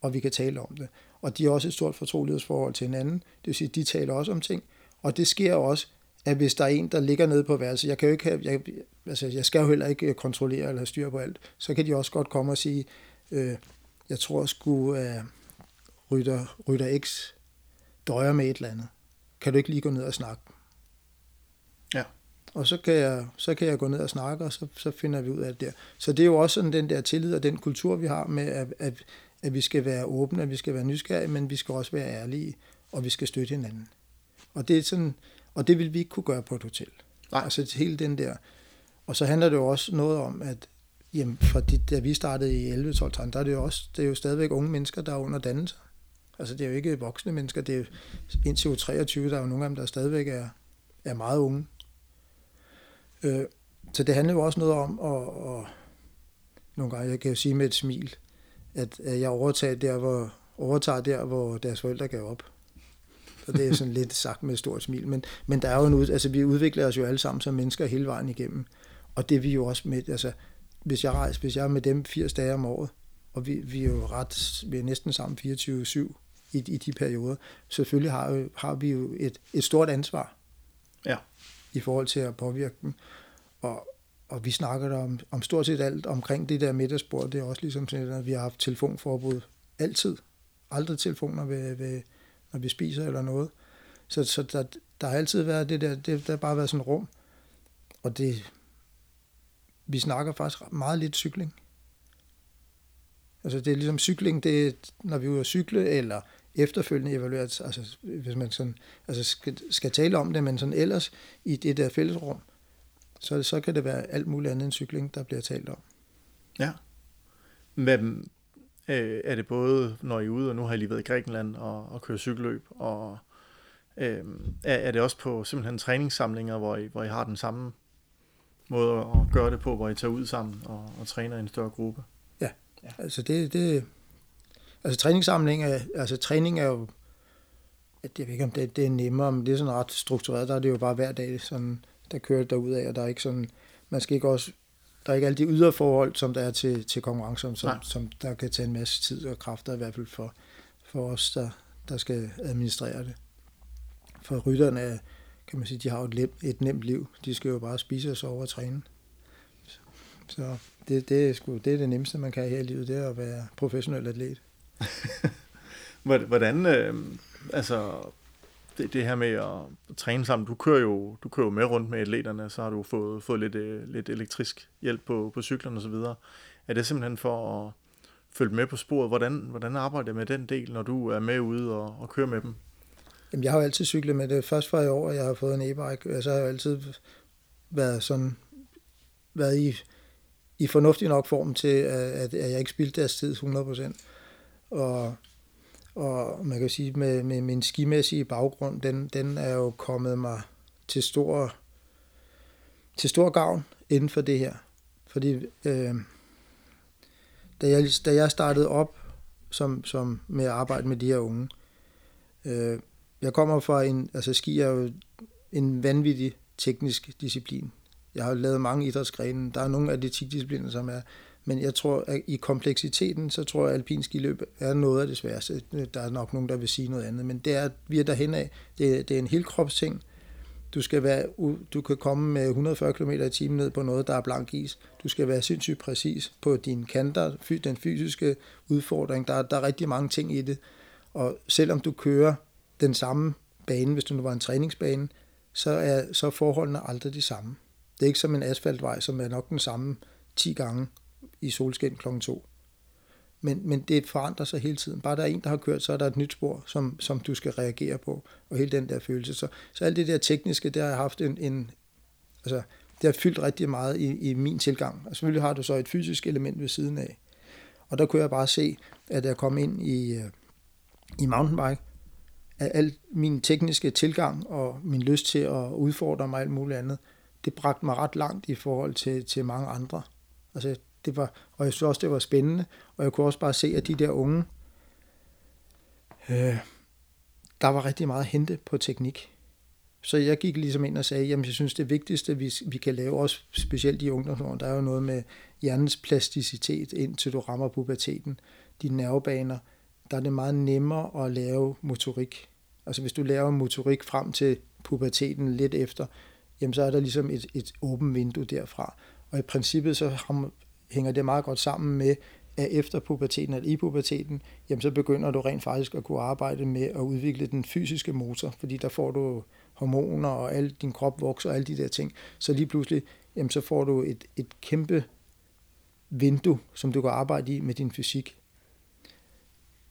og vi kan tale om det. Og de har også et stort fortrolighedsforhold til hinanden, det vil sige, de taler også om ting, og det sker også, at hvis der er en, der ligger nede på værelset, jeg kan jo ikke have, jeg, altså jeg skal jo heller ikke øh, kontrollere eller styre på alt, så kan de også godt komme og sige, øh, jeg tror sgu, at øh, rytter, rytter X døjer med et eller andet. Kan du ikke lige gå ned og snakke? Ja. Og så kan jeg, så kan jeg gå ned og snakke, og så, så finder vi ud af det der. Så det er jo også sådan den der tillid og den kultur, vi har med, at, at, at vi skal være åbne, at vi skal være nysgerrige, men vi skal også være ærlige, og vi skal støtte hinanden. Og det er sådan, og det vil vi ikke kunne gøre på et hotel. Nej. Altså hele den der. Og så handler det jo også noget om, at jamen, for de, da vi startede i 11 12 der er det jo også, det er jo stadigvæk unge mennesker, der er under dannelse. Altså det er jo ikke voksne mennesker, det er jo indtil 23, der er jo nogle af dem, der stadigvæk er, er meget unge. Øh, så det handler jo også noget om, at, og nogle gange, jeg kan jo sige med et smil, at, at jeg overtager der, hvor, overtager der, hvor deres forældre gav op. Og det er sådan lidt sagt med et stort smil. Men, men der er jo en ud, altså vi udvikler os jo alle sammen som mennesker hele vejen igennem. Og det er vi jo også med, altså hvis jeg rejser, hvis jeg er med dem 80 dage om året, og vi, vi er jo ret, vi er næsten sammen 24-7 i, i de perioder, selvfølgelig har, jo, har vi jo et, et stort ansvar ja i forhold til at påvirke dem. Og, og vi snakker der om, om stort set alt omkring det der middagsbord. Det er også ligesom sådan, at vi har haft telefonforbud altid. Aldrig telefoner ved, ved, når vi spiser eller noget. Så, så der, der har altid været det der, det, der har bare været sådan et rum. Og det, vi snakker faktisk meget lidt cykling. Altså det er ligesom cykling, det er, når vi er ude at cykle, eller efterfølgende evaluere, altså hvis man sådan, altså skal, skal tale om det, men sådan ellers i det der fællesrum, så, så kan det være alt muligt andet end cykling, der bliver talt om. Ja. Men øh, er det både, når I er ude, og nu har I lige været i Grækenland og, og kører cykelløb, og øh, er, er det også på simpelthen træningssamlinger, hvor I, hvor I har den samme måde at gøre det på, hvor I tager ud sammen og, og træner i en større gruppe. Ja, ja. altså det, det altså træningssamling er, altså træning er jo, jeg ved ikke om det, det er nemmere, men det er sådan ret struktureret, der er det jo bare hver dag, sådan, der kører derud af, og der er ikke sådan, man skal ikke også, der er ikke alle de ydre forhold, som der er til, til konkurrencer, som, som der kan tage en masse tid og kræfter, i hvert fald for, for os, der, der skal administrere det. For rytterne, kan man sige, de har jo et, et nemt liv. De skal jo bare spise og sove og træne. Så det, det, er sgu, det er det nemmeste, man kan her i livet, det er at være professionel atlet. Hvordan, øh, altså, det, det her med at træne sammen, du kører jo, du kører jo med rundt med atleterne, så har du fået, fået lidt, øh, lidt elektrisk hjælp på, på cyklerne osv. så. Er det simpelthen for at følge med på sporet? Hvordan, hvordan arbejder du med den del, når du er med ude og, og kører med dem? Jamen, jeg har jo altid cyklet med det. Først fra i år, jeg har fået en e-bike, så har jeg jo altid været sådan, været i, i fornuftig nok form til, at, at jeg ikke spildte deres tid 100%. Og, og man kan sige, med, med min skimæssige baggrund, den, den er jo kommet mig til stor, til stor gavn inden for det her. Fordi øh, da, jeg, da jeg startede op som, som med at arbejde med de her unge, øh, jeg kommer fra en, altså ski er jo en vanvittig teknisk disciplin. Jeg har lavet mange idrætsgrene. Der er nogle atletikdiscipliner, som er, men jeg tror, at i kompleksiteten, så tror jeg, at alpin skiløb er noget af det sværeste. Der er nok nogen, der vil sige noget andet, men det er, vi er derhen af. Det, det er en helkropsting. Du skal være, du kan komme med 140 km i timen ned på noget, der er blank is. Du skal være sindssygt præcis på dine kanter, den fysiske udfordring. Der, der er rigtig mange ting i det. Og selvom du kører den samme bane, hvis du nu var en træningsbane, så er, så er forholdene aldrig de samme. Det er ikke som en asfaltvej, som er nok den samme 10 gange i solskin kl. 2. Men, men det forandrer sig hele tiden. Bare der er en, der har kørt, så er der et nyt spor, som, som du skal reagere på, og hele den der følelse. Så, så alt det der tekniske, det har jeg haft en, en altså, det har fyldt rigtig meget i, i min tilgang. Og selvfølgelig har du så et fysisk element ved siden af. Og der kunne jeg bare se, at jeg kom ind i, øh, i mountainbike, at al min tekniske tilgang og min lyst til at udfordre mig alt muligt andet, det bragte mig ret langt i forhold til, til mange andre. Altså, det var, og jeg synes også, det var spændende, og jeg kunne også bare se, at de der unge, øh, der var rigtig meget at hente på teknik. Så jeg gik ligesom ind og sagde, jamen jeg synes det vigtigste, vi, vi kan lave, også specielt i ungdomsårene, der er jo noget med hjernens plasticitet, indtil du rammer puberteten, dine nervebaner, der er det meget nemmere at lave motorik. Altså hvis du laver motorik frem til puberteten lidt efter, jamen så er der ligesom et, et åbent vindue derfra. Og i princippet så hænger det meget godt sammen med, at efter puberteten eller i puberteten, jamen så begynder du rent faktisk at kunne arbejde med at udvikle den fysiske motor, fordi der får du hormoner, og al din krop vokser, og alle de der ting. Så lige pludselig, jamen så får du et, et kæmpe vindue, som du kan arbejde i med din fysik.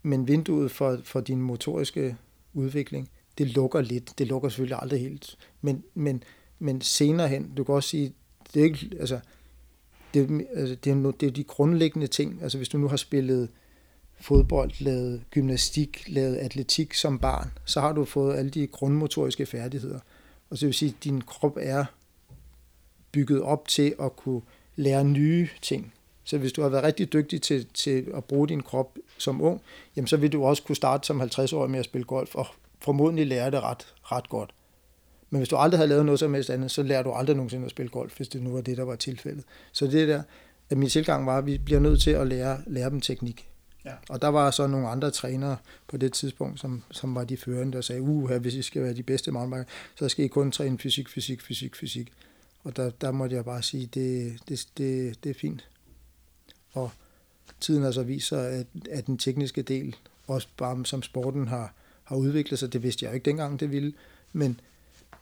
Men vinduet for, for din motoriske udvikling, det lukker lidt. Det lukker selvfølgelig aldrig helt. Men, men, men senere hen, du kan også sige, det er ikke, altså, det, altså, det, er, det er de grundlæggende ting. Altså hvis du nu har spillet fodbold, lavet gymnastik, lavet atletik som barn, så har du fået alle de grundmotoriske færdigheder. Og så vil sige, at din krop er bygget op til at kunne lære nye ting. Så hvis du har været rigtig dygtig til, til at bruge din krop som ung, jamen så vil du også kunne starte som 50 år med at spille golf, og formodentlig lære det ret, ret godt. Men hvis du aldrig har lavet noget som helst andet, så lærer du aldrig nogensinde at spille golf, hvis det nu var det, der var tilfældet. Så det der, at min tilgang var, at vi bliver nødt til at lære, lære dem teknik. Ja. Og der var så nogle andre trænere på det tidspunkt, som, som var de førende, der sagde, uh, hvis I skal være de bedste mountainbiker, så skal I kun træne fysik, fysik, fysik, fysik. Og der, der måtte jeg bare sige, det, det, det, det er fint. Og tiden altså viser, at, at den tekniske del, også bare som sporten har, har udviklet sig, det vidste jeg jo ikke dengang, det ville, men,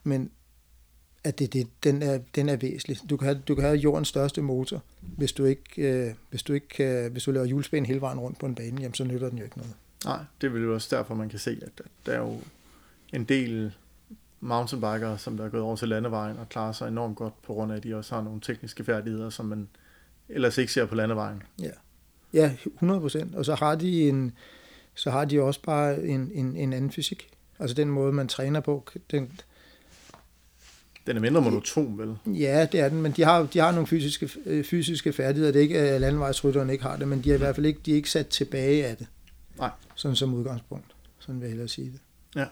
men at det, det, den, er, den er væsentlig. Du kan, have, du kan have jordens største motor, hvis du ikke, øh, hvis du ikke øh, hvis du laver hjulspænd hele vejen rundt på en bane, jamen, så nytter den jo ikke noget. Nej, det er jo også derfor, man kan se, at der er jo en del mountainbikere, som der er gået over til landevejen og klarer sig enormt godt, på grund af, at de også har nogle tekniske færdigheder, som man ellers ikke ser på landevejen. Ja, ja 100 procent. Og så har de en, så har de også bare en, en, en anden fysik. Altså den måde, man træner på, den, Den er mindre monoton, vel? Ja, det er den, men de har, de har nogle fysiske, øh, fysiske færdigheder. Det er ikke, at landevejsrytterne ikke har det, men de er i hvert fald ikke, de er ikke sat tilbage af det. Nej. Sådan som udgangspunkt. Sådan vil jeg hellere sige det. Ja.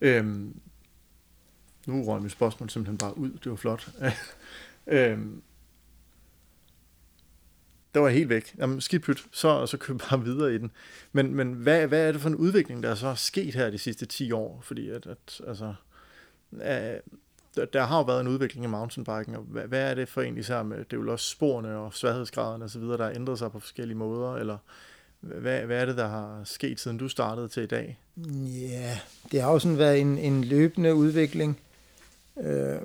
Øhm, nu røg mit spørgsmål simpelthen bare ud. Det var flot. øhm, der var helt væk. Jamen, skidt pyt, så, så køb bare videre i den. Men, men hvad, hvad er det for en udvikling, der er så sket her de sidste 10 år? Fordi at, at altså, øh, der, der har jo været en udvikling i mountainbiken, og hvad, hvad er det for en især med, det er jo også sporene og sværhedsgraderne osv., der har ændret sig på forskellige måder, eller hvad, hvad er det, der har sket, siden du startede til i dag? Ja, det har jo sådan været en, en løbende udvikling, øh,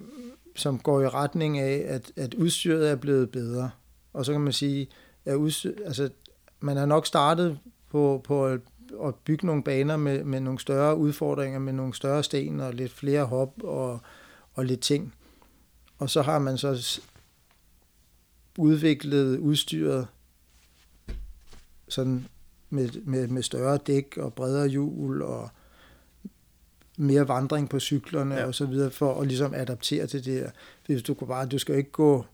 som går i retning af, at, at udstyret er blevet bedre. Og så kan man sige, at udstyr, altså, man har nok startet på, på at, at bygge nogle baner med, med nogle større udfordringer, med nogle større sten og lidt flere hop og, og lidt ting. Og så har man så udviklet udstyret sådan med, med, med større dæk og bredere hjul og mere vandring på cyklerne ja. og så videre for at ligesom adaptere til det her. Hvis du, bare, du skal ikke gå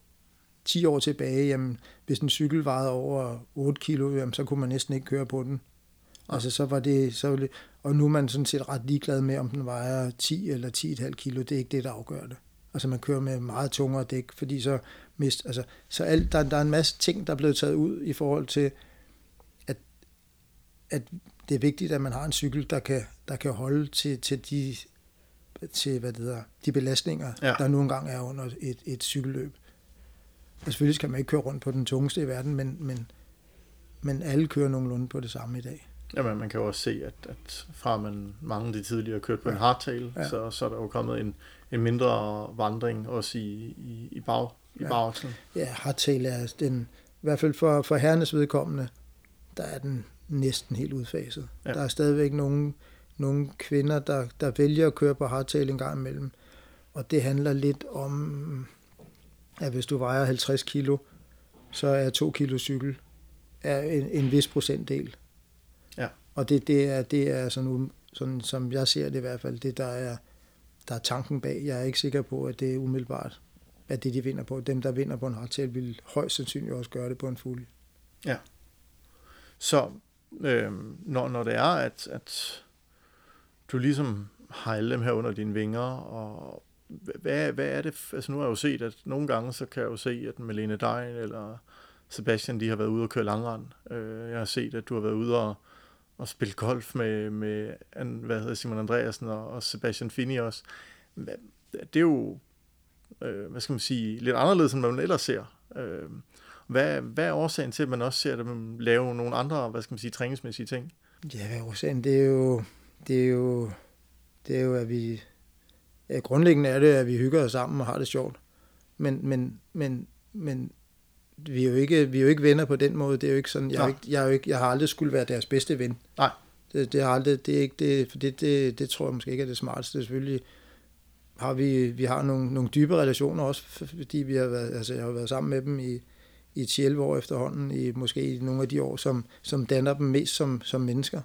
10 år tilbage, jamen, hvis en cykel vejede over 8 kilo, jamen, så kunne man næsten ikke køre på den. Altså, så var det, så det, og nu er man sådan set ret ligeglad med, om den vejer 10 eller 10,5 kilo. Det er ikke det, der afgør det. Altså, man kører med meget tungere dæk, fordi så mist, altså, så alt, der, der er en masse ting, der er blevet taget ud i forhold til, at, at det er vigtigt, at man har en cykel, der kan, der kan holde til, til de til hvad det hedder, de belastninger, ja. der nu engang er under et, et cykelløb. Og selvfølgelig skal man ikke køre rundt på den tungeste i verden, men, men, men alle kører nogenlunde på det samme i dag. Jamen, man kan jo også se, at, at fra man mange af de tidligere kørt på ja. en hardtail, ja. så, så er der jo kommet en, en mindre vandring også i, i, i, bag, i ja. bagakslen. Ja, hardtail er den, i hvert fald for, for herrenes vedkommende, der er den næsten helt udfaset. Ja. Der er stadigvæk nogle, nogle kvinder, der, der vælger at køre på hardtail en gang imellem, og det handler lidt om at hvis du vejer 50 kilo, så er 2 kilo cykel er en, en vis procentdel. Og det, det er, det er sådan, um, sådan, som jeg ser det i hvert fald, det der er, der er tanken bag. Jeg er ikke sikker på, at det er umiddelbart, at det de vinder på. Dem, der vinder på en hardtail, vil højst sandsynligt også gøre det på en fuld. Ja. Så øh, når, når det er, at, at du ligesom har alle dem her under dine vinger, og hvad, hvad er det? Altså nu har jeg jo set, at nogle gange, så kan jeg jo se, at Malene Dein eller Sebastian, de har været ude og køre langrand. Øh, jeg har set, at du har været ude og, og spille golf med, med hvad hedder Simon Andreasen og, og Sebastian Finney også. Det er jo, øh, hvad skal man sige, lidt anderledes, end man ellers ser. Øh, hvad, hvad er årsagen til, at man også ser dem lave nogle andre, hvad skal man sige, træningsmæssige ting? Ja, hvad er årsagen? Det er jo, det er jo, det er jo at vi Ja, grundlæggende er det, at vi hygger os sammen og har det sjovt. Men, men, men, men vi er, jo ikke, vi er jo ikke venner på den måde. Det er jo ikke sådan, jeg, er ikke, jeg, er jo ikke, jeg har aldrig skulle være deres bedste ven. Nej. Det, det, har aldrig, det er ikke det, for det, det, det tror jeg måske ikke er det smarteste. Selvfølgelig har vi, vi har nogle, nogle dybe relationer også, fordi vi har været, altså jeg har været sammen med dem i, i 10-11 år efterhånden, i måske i nogle af de år, som, som danner dem mest som, som mennesker.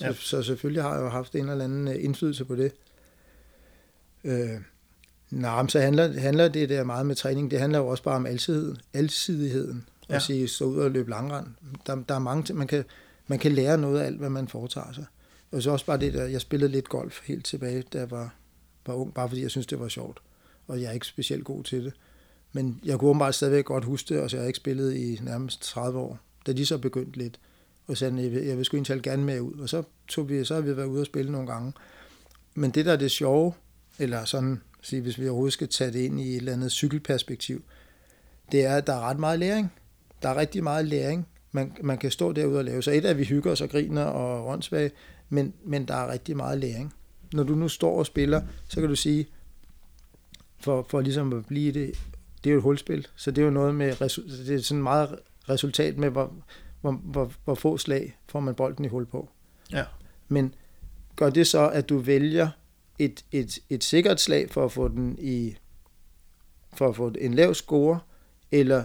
Ja. Så, så selvfølgelig har jeg jo haft en eller anden indflydelse på det. Øh, nej, så handler, handler det der meget med træning, det handler jo også bare om alsidigheden. alsidigheden ja. At sige, stå ud og løbe langrand. Der, der er mange ting, man kan, man kan lære noget af alt, hvad man foretager sig. Og så også bare det der, jeg spillede lidt golf helt tilbage, da jeg var, var ung, bare fordi jeg synes det var sjovt. Og jeg er ikke specielt god til det. Men jeg kunne bare stadigvæk godt huske det, og så jeg har ikke spillet i nærmest 30 år. Da de så begyndte lidt, og sagde, jeg vil, jeg vil sgu egentlig gerne med ud. Og så, tog vi, så har vi været ude og spille nogle gange. Men det der er det sjove, eller sådan, sige, hvis vi overhovedet skal tage det ind i et eller andet cykelperspektiv, det er, at der er ret meget læring. Der er rigtig meget læring, man, man kan stå derude og lave. Så et af, at vi hygger os og griner og åndssvage, men, men der er rigtig meget læring. Når du nu står og spiller, så kan du sige, for, for ligesom at blive det, det er jo et hulspil, så det er jo noget med, det er sådan meget resultat med, hvor, hvor, hvor, hvor få slag får man bolden i hul på. Ja. Men gør det så, at du vælger et, et, et sikkert slag for at få den i for at få en lav score, eller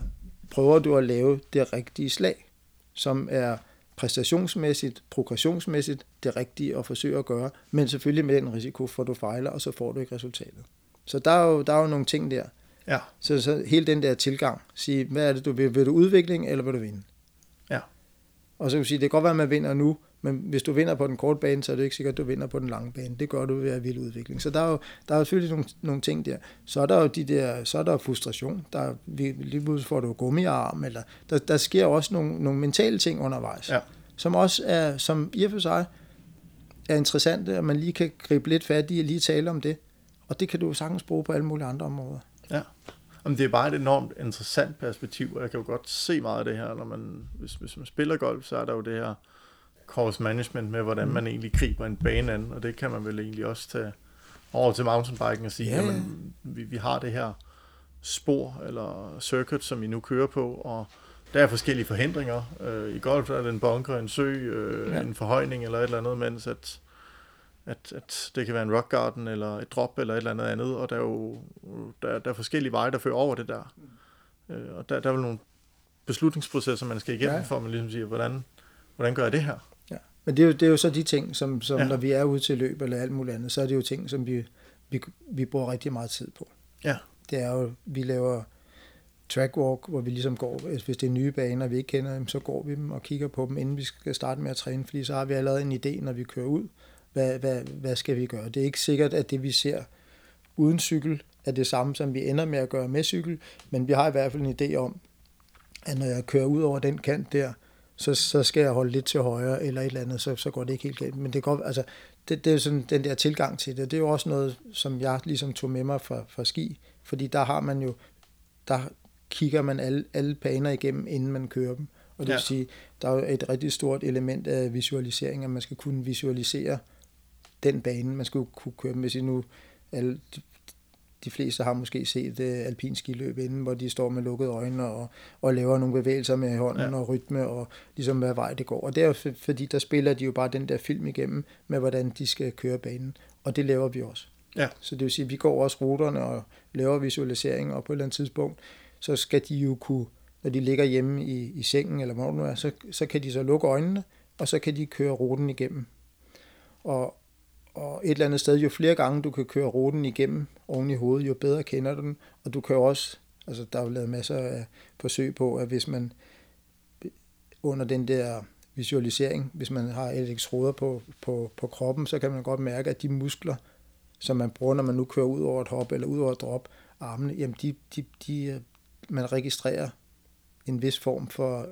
prøver du at lave det rigtige slag, som er præstationsmæssigt, progressionsmæssigt det rigtige at forsøge at gøre, men selvfølgelig med den risiko for, at du fejler, og så får du ikke resultatet. Så der er jo, der er jo nogle ting der. Ja. Så, så hele den der tilgang, sige, hvad er det, du vil? Vil du udvikling, eller vil du vinde? Ja. Og så kan du sige, det kan godt være, at man vinder nu, men hvis du vinder på den korte bane, så er det ikke sikkert, at du vinder på den lange bane. Det gør du ved at vild udvikling. Så der er jo, der er jo selvfølgelig nogle, nogle ting der. Så er der jo de der, så er der frustration. Der, er- lige pludselig får du gummiarm, eller der, der sker også nogle, nogle mentale ting undervejs, Ja. som også er, som i og for sig er interessante, og man lige kan gribe lidt fat i og lige tale om det. Og det kan du jo sagtens bruge på alle mulige andre områder. Ja. Jamen, det er bare et enormt interessant perspektiv, og jeg kan jo godt se meget af det her, når man, hvis, hvis man spiller golf, så er der jo det her course management med, hvordan Mm. man egentlig griber en bane an, og det kan man vel egentlig også tage over til mountainbiken og sige, ja. jamen, vi, vi har det her spor eller circuit, som vi nu kører på, og der er forskellige forhindringer. Øh, I golf er det en bunker, en sø, øh, Ja. en forhøjning eller et eller andet, mens at, at, at det kan være en rock garden eller et drop eller et eller andet andet, og der er jo der, der er forskellige veje, der fører over det der. Øh, og der, der er vel nogle beslutningsprocesser, man skal igennem, ja. for at man ligesom siger, hvordan, hvordan gør jeg det her? Men det er, jo, det er jo så de ting, som, som ja. Når vi er ude til løb eller alt muligt andet, så er det jo ting, som vi, vi, vi bruger rigtig meget tid på. Ja. Det er jo, vi laver track walk, hvor vi ligesom går, hvis det er nye baner, vi ikke kender dem, så går vi dem og kigger på dem, inden vi skal starte med at træne, fordi så har vi allerede en idé, når vi kører ud, hvad, hvad, hvad skal vi gøre. Det er ikke sikkert, at det vi ser uden cykel er det samme, som vi ender med at gøre med cykel, men vi har i hvert fald en idé om, at når jeg kører ud over den kant der, så, så skal jeg holde lidt til højre eller et eller andet, så, så går det ikke helt galt. Men det går, altså, det, det er jo sådan den der tilgang til det. Det er jo også noget, som jeg ligesom tog med mig fra, fra ski, fordi der har man jo, der kigger man alle, alle baner igennem, inden man kører dem. Og det vil Ja. sige, der er jo et rigtig stort element af visualisering, at man skal kunne visualisere den bane. Man skal kunne køre dem, hvis I nu alle, de, fleste har måske set uh, alpin skiløb inden, hvor de står med lukkede øjne og, og laver nogle bevægelser med hånden ja. Og rytme og ligesom hvad vej det går. Og det er jo for- fordi, der spiller de jo bare den der film igennem med, hvordan de skal køre banen. Og det laver vi også. Ja. Så det vil sige, at vi går også ruterne og laver visualisering, og på et eller andet tidspunkt, så skal de jo kunne, når de ligger hjemme i, i sengen, eller hvor nu er, så, så kan de så lukke øjnene, og så kan de køre ruten igennem. Og, og et eller andet sted, jo flere gange du kan køre ruten igennem oven i hovedet, jo bedre kender du den. Og du kan jo også, altså der er jo lavet masser af forsøg på, at hvis man under den der visualisering, hvis man har elektroder på, på, på kroppen, så kan man godt mærke, at de muskler, som man bruger, når man nu kører ud over et hop eller ud over et drop, armene, jamen de, de, de, øh, man registrerer en vis form for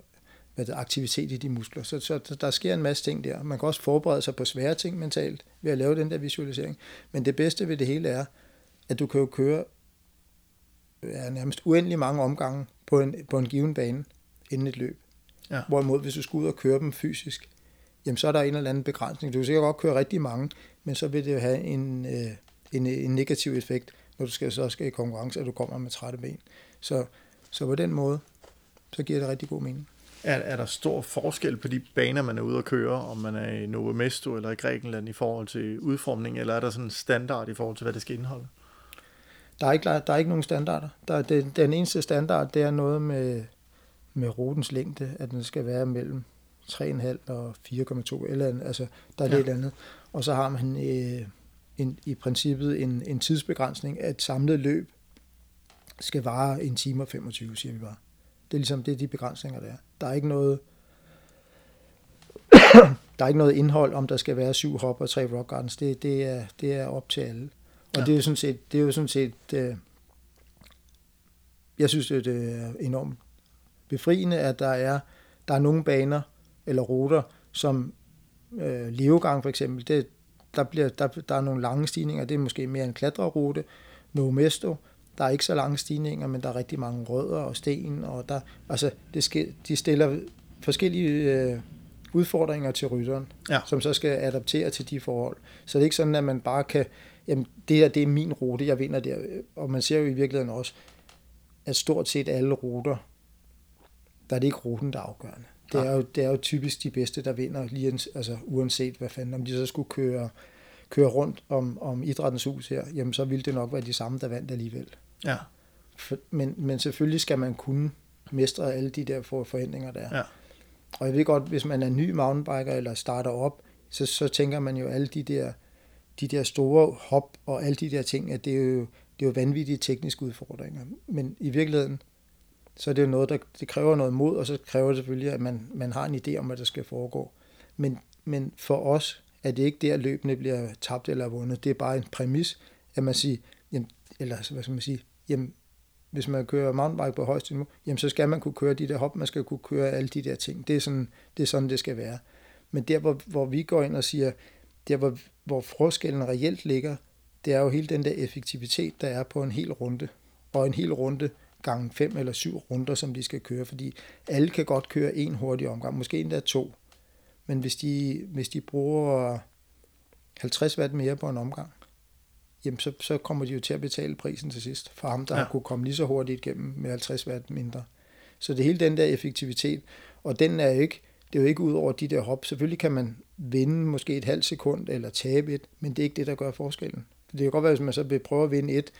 hvad det, aktivitet i de muskler. Så, så der sker en masse ting der. Man kan også forberede sig på svære ting mentalt ved at lave den der visualisering. Men det bedste ved det hele er, at du kan jo køre ja, nærmest uendelig mange omgange på en, på en given bane inden et løb. Ja. Hvorimod, hvis du skal ud og køre dem fysisk, jamen så er der en eller anden begrænsning. Du kan sikkert godt køre rigtig mange, men så vil det jo have en, øh, en, en negativ effekt, når du skal, så skal i konkurrence, at du kommer med trætte ben. Så, så på den måde, så giver det rigtig god mening. Er, er der stor forskel på de baner, man er ude at køre, om man er i Novo Mesto eller i Grækenland i forhold til udformning, eller er der sådan en standard i forhold til, hvad det skal indeholde? Der er ikke, der er ikke nogen standarder. Der er, den, den eneste standard, det er noget med, med rutens længde, at den skal være mellem 3,5 og 4,2 eller andet. Altså, der er Ja. det et andet. Og så har man øh, en, i princippet en, en tidsbegrænsning, at et samlet løb skal vare en time og 25, siger vi bare. Det er ligesom det er de begrænsninger, der er. Der er ikke noget der er ikke noget indhold, om der skal være syv hop og tre rock gardens. Det, det, er, det er op til alle. Og Ja. det er jo sådan set, det er jo sådan set øh, jeg synes, det er enormt befriende, at der er, der er nogle baner eller ruter, som øh, Leogang for eksempel, det, der, bliver, der, der er nogle lange stigninger, det er måske mere en klatrerute. Novo Mesto, der er ikke så lange stigninger, men der er rigtig mange rødder og sten, og der, altså, det sker, de stiller forskellige øh, udfordringer til rytteren, Ja. som så skal adaptere til de forhold. Så det er ikke sådan, at man bare kan, jamen det her, det er min rute, jeg vinder der. Og man ser jo i virkeligheden også, at stort set alle ruter, der er det ikke ruten, der er afgørende. Det er, jo, det er jo typisk de bedste, der vinder, lige, altså, uanset hvad fanden, om de så skulle køre, køre rundt om, om idrættens hus her, jamen så ville det nok være de samme, der vandt alligevel. Ja, men, men selvfølgelig skal man kunne mestre alle de der for, forhindringer, der er. Ja. Og jeg ved godt, hvis man er ny mountainbiker eller starter op, så, så tænker man jo alle de der, de der store hop og alle de der ting, at det er jo, det er jo vanvittige tekniske udfordringer. Men i virkeligheden, så er det jo noget, der det kræver noget mod, og så kræver det selvfølgelig, at man, man har en idé om, hvad der skal foregå. Men, men for os er det ikke der, løbende bliver tabt eller vundet. Det er bare en præmis, at man siger, jamen, eller hvad skal man sige, jamen, hvis man kører mountainbike på højeste niveau, jamen så skal man kunne køre de der hop, man skal kunne køre alle de der ting. Det er sådan, det, er sådan, det skal være. Men der, hvor, hvor vi går ind og siger, der hvor, hvor forskellen reelt ligger, det er jo hele den der effektivitet, der er på en hel runde. Og en hel runde gange fem eller syv runder, som de skal køre, fordi alle kan godt køre en hurtig omgang, måske endda to. Men hvis de, hvis de bruger 50 watt mere på en omgang, jamen så, så kommer de jo til at betale prisen til sidst, for ham, der ja. har kunne komme lige så hurtigt igennem med 50 watt mindre. Så det hele den der effektivitet, og den er ikke, det er jo ikke ud over de der hop. Selvfølgelig kan man vinde måske et halvt sekund eller tabe et, men det er ikke det, der gør forskellen. Det kan godt være, hvis man så vil prøve at vinde et,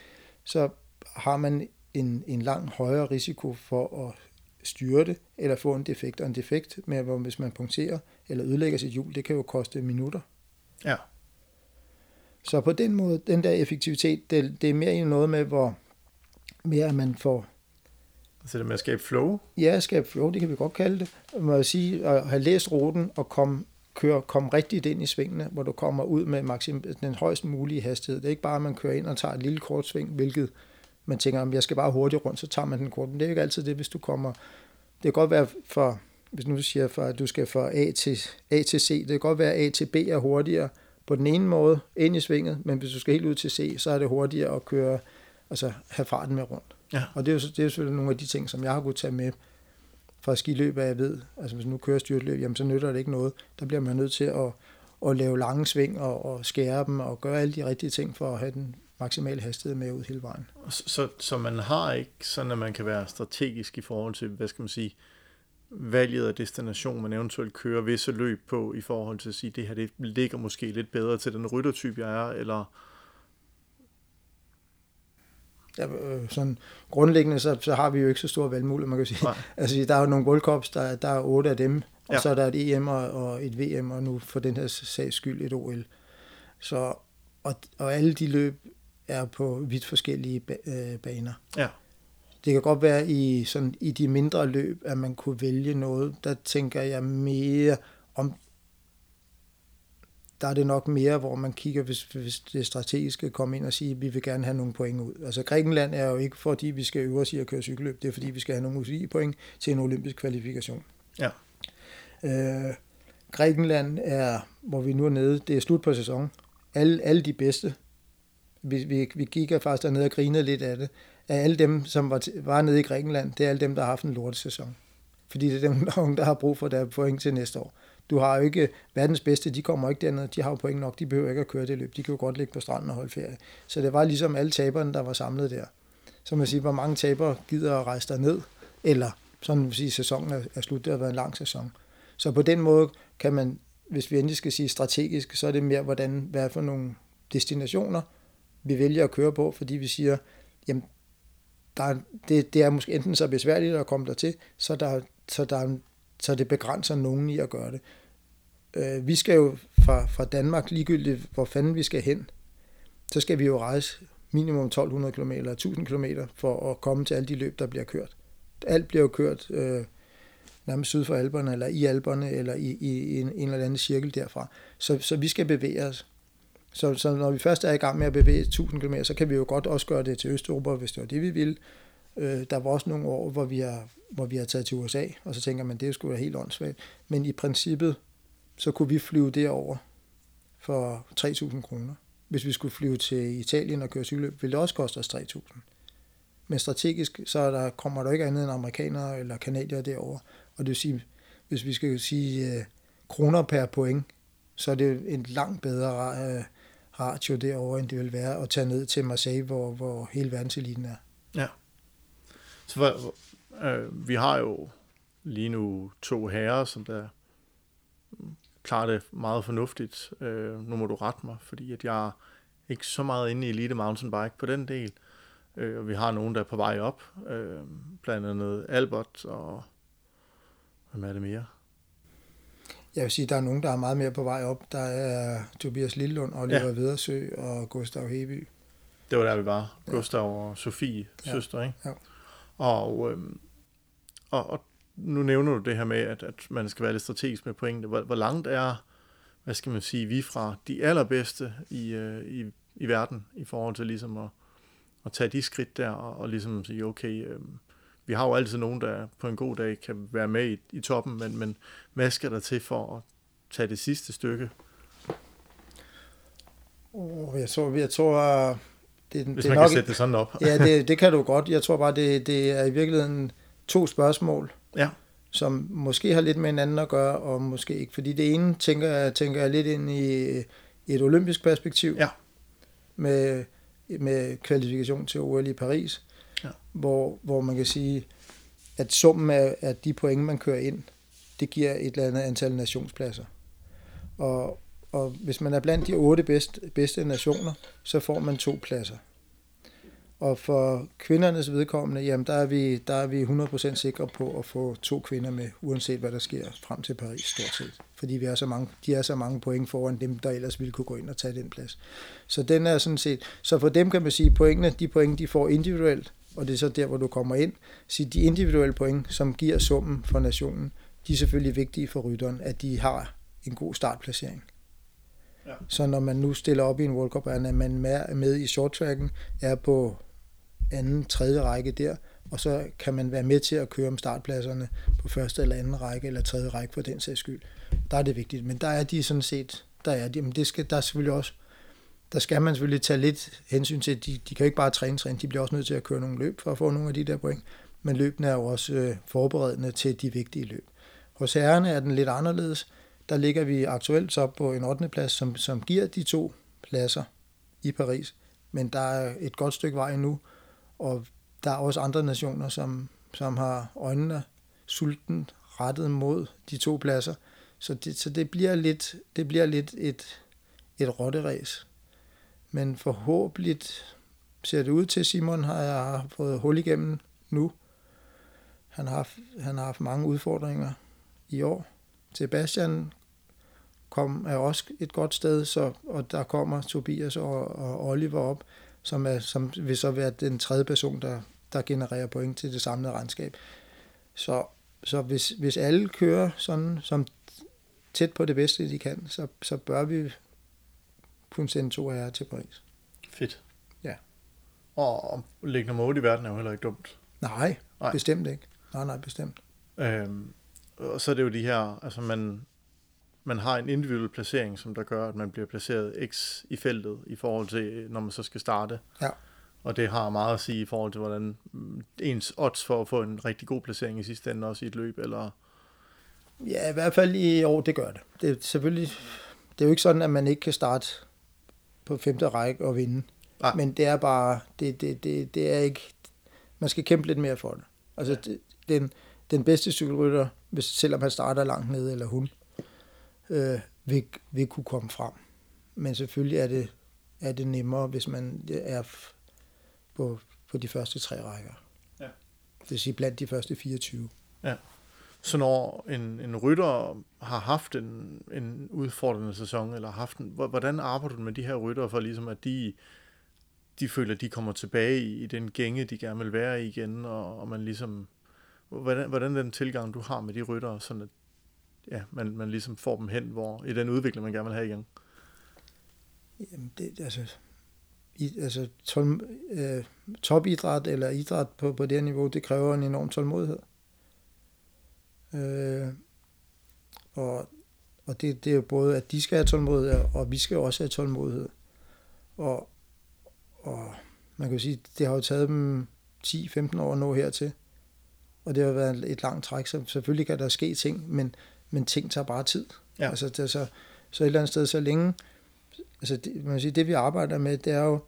så har man en, en langt højere risiko for at styre det, eller få en defekt. Og en defekt, med, hvor hvis man punkterer eller ødelægger sit hjul, det kan jo koste minutter. Ja. Så på den måde, den der effektivitet, det, det er mere noget med, hvor mere man får... Så det med at skabe flow? Ja, skabe flow, det kan vi godt kalde det. Man må sige, at have læst ruten og komme køre, komme rigtigt ind i svingene, hvor du kommer ud med maksim, den højst mulige hastighed. Det er ikke bare, at man kører ind og tager et lille kort sving, hvilket man tænker, om jeg skal bare hurtigt rundt, så tager man den kort. Men det er ikke altid det, hvis du kommer... Det kan godt være for, hvis nu du siger, for, at du skal fra A til, A til C, det kan godt være, at A til B er hurtigere på den ene måde ind i svinget, men hvis du skal helt ud til C, så er det hurtigere at køre, altså have farten med rundt. Ja. Og det er, jo, det er jo selvfølgelig nogle af de ting, som jeg har kunnet tage med fra skiløb, hvad jeg ved. Altså hvis nu kører styrtløb, jamen så nytter det ikke noget. Der bliver man nødt til at, at lave lange sving og, og skære dem og gøre alle de rigtige ting for at have den maksimale hastighed med ud hele vejen. Så, så man har ikke sådan, at man kan være strategisk i forhold til, hvad skal man sige, valget af destination, man eventuelt kører visse løb på, i forhold til at sige, det her det ligger måske lidt bedre til den ryttertype, jeg er, eller ja, øh, sådan grundlæggende, så, så har vi jo ikke så store valgmuligheder, man kan sige. Nej. Altså, der er jo nogle World Cups, der, der er otte af dem, og Ja. så er der et EM og, og et VM, og nu for den her sags skyld et OL. Så, og, og alle de løb er på vidt forskellige ba- øh, baner. Ja. Det kan godt være i, sådan, i de mindre løb, at man kunne vælge noget. Der tænker jeg mere om, der er det nok mere, hvor man kigger, hvis, hvis det strategiske komme ind og sige, at vi vil gerne have nogle point ud. Altså Grækenland er jo ikke fordi, vi skal øve os i at køre cykelløb, det er fordi, vi skal have nogle UCI-point til en olympisk kvalifikation. Ja. Øh, Grækenland er, hvor vi nu er nede, det er slut på sæsonen. Alle, alle de bedste, vi, vi, vi gik faktisk dernede og grinede lidt af det, af alle dem, som var, var nede i Grækenland, det er alle dem, der har haft en lortesæson. Fordi det er dem, der, der har brug for der point til næste år. Du har jo ikke verdens bedste, de kommer ikke derned, de har jo point nok, de behøver ikke at køre det løb, de kan jo godt ligge på stranden og holde ferie. Så det var ligesom alle taberne, der var samlet der. Så man siger, hvor mange tabere gider at rejse ned eller sådan man siger, sæsonen er, er slut, det har været en lang sæson. Så på den måde kan man, hvis vi endelig skal sige strategisk, så er det mere, hvordan, hvad for nogle destinationer vi vælger at køre på, fordi vi siger, jamen, der er, det, det er måske enten så besværligt at komme dertil, så, der, så, der, så det begrænser nogen i at gøre det. Øh, vi skal jo fra, fra Danmark, ligegyldigt hvor fanden vi skal hen, så skal vi jo rejse minimum 1200 km eller 1000 km for at komme til alle de løb, der bliver kørt. Alt bliver jo kørt øh, nærmest syd for Alperne, eller i Alperne, eller i, i, i en, en eller anden cirkel derfra. Så, så vi skal bevæge os. Så, så når vi først er i gang med at bevæge 1000 km, så kan vi jo godt også gøre det til Østeuropa, hvis det var det, vi ville. Øh, der var også nogle år, hvor vi, har, hvor vi har taget til USA, og så tænker man, det skulle være helt åndssvagt. Men i princippet, så kunne vi flyve derover for 3.000 kroner. Hvis vi skulle flyve til Italien og køre cykelløb, ville det også koste os 3.000. Men strategisk, så er der, kommer der ikke andet end amerikanere eller kanadier derover. Og det vil sige, hvis vi skal sige øh, kroner per point, så er det en langt bedre øh, ratio derovre, end det vil være at tage ned til Marseille, hvor, hvor hele verdenseliten er. Ja. Så for, øh, vi har jo lige nu to herrer, som der klarer det meget fornuftigt. Øh, nu må du rette mig, fordi at jeg er ikke så meget inde i Elite Mountainbike på den del. Øh, og vi har nogen, der er på vej op. Øh, blandt andet Albert og... Hvem er det mere? Jeg vil sige, der er nogen, der er meget mere på vej op. Der er Tobias Lillund, Oliver Ja. ja. Vedersø og Gustav Heby. Det var der, vi var. Gustav og Sofie, Ja. søster, ikke? Ja. Og, øhm, og, og nu nævner du det her med, at, at man skal være lidt strategisk med pointene. Hvor, hvor langt er, hvad skal man sige, vi fra de allerbedste i, øh, i, i verden, i forhold til ligesom at, at tage de skridt der, og, og ligesom sige, okay, øhm, vi har jo altid nogen, der på en god dag kan være med i, i toppen, men, men hvad skal der til for at tage det sidste stykke, Oh, jeg tror, jeg tror det, hvis det man er nok, kan sætte det sådan op? Ja, det, det kan du godt. Jeg tror bare, det, det er i virkeligheden to spørgsmål, Ja. som måske har lidt med hinanden at gøre, og måske ikke. Fordi det ene tænker jeg, tænker jeg lidt ind i et olympisk perspektiv, Ja. med, med kvalifikation til OL i Paris, Ja. hvor, hvor man kan sige, at summen af, af de point, man kører ind, det giver et eller andet antal nationspladser. Og, og hvis man er blandt de otte bedste, bedste nationer, så får man to pladser. Og for kvindernes vedkommende, jamen der er vi, der er vi 100% sikre på at få to kvinder med, uanset hvad der sker frem til Paris stort set. Fordi vi er så mange, de er så mange point foran dem, der ellers ville kunne gå ind og tage den plads. Så den er sådan set, så for dem kan man sige, pointene, de point, de får individuelt, og det er så der, hvor du kommer ind, så de individuelle point, som giver summen for nationen, de er selvfølgelig vigtige for rytteren, at de har en god startplacering. Ja. Så når man nu stiller op i en World Cup, er man er med i shorttracken, er på anden, tredje række der, og så kan man være med til at køre om startpladserne på første eller anden række, eller tredje række for den sags skyld. Der er det vigtigt, men der er de sådan set, der er de, men det skal, der er selvfølgelig også, der skal man selvfølgelig tage lidt hensyn til, de, de kan jo ikke bare træne, træne, de bliver også nødt til at køre nogle løb for at få nogle af de der point, men løbene er jo også øh, forberedende til de vigtige løb. Hos herrerne er den lidt anderledes, der ligger vi aktuelt så på en 8. plads, som, som giver de to pladser i Paris, men der er et godt stykke vej nu, og der er også andre nationer, som, som har øjnene sulten rettet mod de to pladser. Så det, så det bliver lidt, det bliver lidt et, et rotteræs. Men forhåbentlig ser det ud til, Simon har jeg fået hul igennem nu. Han har, haft- han har haft mange udfordringer i år. Sebastian kom, er også et godt sted, så, og der kommer Tobias og, og Oliver op, som, er, som vil så være den tredje person, der, der genererer point til det samlede regnskab. Så, så hvis, hvis alle kører sådan som tæt på det bedste, de kan, så, så bør vi kunne sende to af jer til Paris. Fedt. Ja. Og, nummer 8 i verden er jo heller ikke dumt. Nej, Nej. nej, bestemt ikke. Nej, nej, bestemt. Øhm, og så er det jo de her, altså man, man har en individuel placering, som der gør, at man bliver placeret x i feltet i forhold til, når man så skal starte. Ja. Og det har meget at sige i forhold til, hvordan mm, ens odds for at få en rigtig god placering i sidste ende også i et løb, eller Ja, i hvert fald i år, det gør det. Det er selvfølgelig, det er jo ikke sådan, at man ikke kan starte på femte række og vinde. Nej. Men det er bare, det, det, det, det er ikke, man skal kæmpe lidt mere for det. Altså, Ja. det, den, den bedste cykelrytter, hvis, selvom han starter langt nede, eller hun, øh, vil, vil kunne komme frem. Men selvfølgelig er det, er det nemmere, hvis man er på, på de første tre rækker. Ja. Det vil sige blandt de første 24. Så når en, en rytter har haft en, en udfordrende sæson, eller haft en, hvordan arbejder du med de her rytter for ligesom, at de, de føler, at de kommer tilbage i, i den gænge, de gerne vil være i igen, og, og man ligesom, hvordan, hvordan den tilgang, du har med de rytter, sådan at ja, man, man ligesom får dem hen, hvor i den udvikling, man gerne vil have igen? Jamen, det, altså, i, altså tol, øh, topidræt eller idræt på, på det her niveau, det kræver en enorm tålmodighed. Øh, og og det, det er jo både, at de skal have tålmodighed, og vi skal også have tålmodighed. Og, og man kan jo sige, det har jo taget dem 10-15 år at nå hertil. Og det har været et langt træk, så selvfølgelig kan der ske ting, men, men ting tager bare tid. Ja. Altså, det, er så, så et eller andet sted, så længe, altså det, man kan sige, det vi arbejder med, det er jo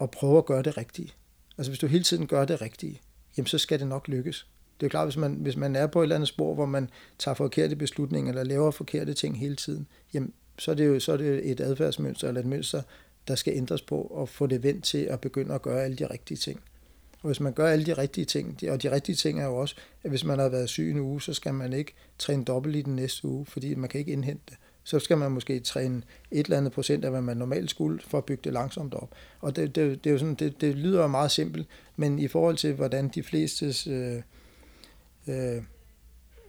at prøve at gøre det rigtige. Altså hvis du hele tiden gør det rigtige, jamen så skal det nok lykkes. Det er klart, hvis man, hvis man er på et eller andet spor, hvor man tager forkerte beslutninger, eller laver forkerte ting hele tiden, jamen så er det jo så er det et adfærdsmønster, eller et mønster, der skal ændres på, og få det vendt til at begynde at gøre alle de rigtige ting. Og hvis man gør alle de rigtige ting, og de rigtige ting er jo også, at hvis man har været syg en uge, så skal man ikke træne dobbelt i den næste uge, fordi man kan ikke indhente det. Så skal man måske træne et eller andet procent af, hvad man normalt skulle, for at bygge det langsomt op. Og det, det, det, er jo sådan, det, det lyder meget simpelt, men i forhold til, hvordan de flestes øh, øh,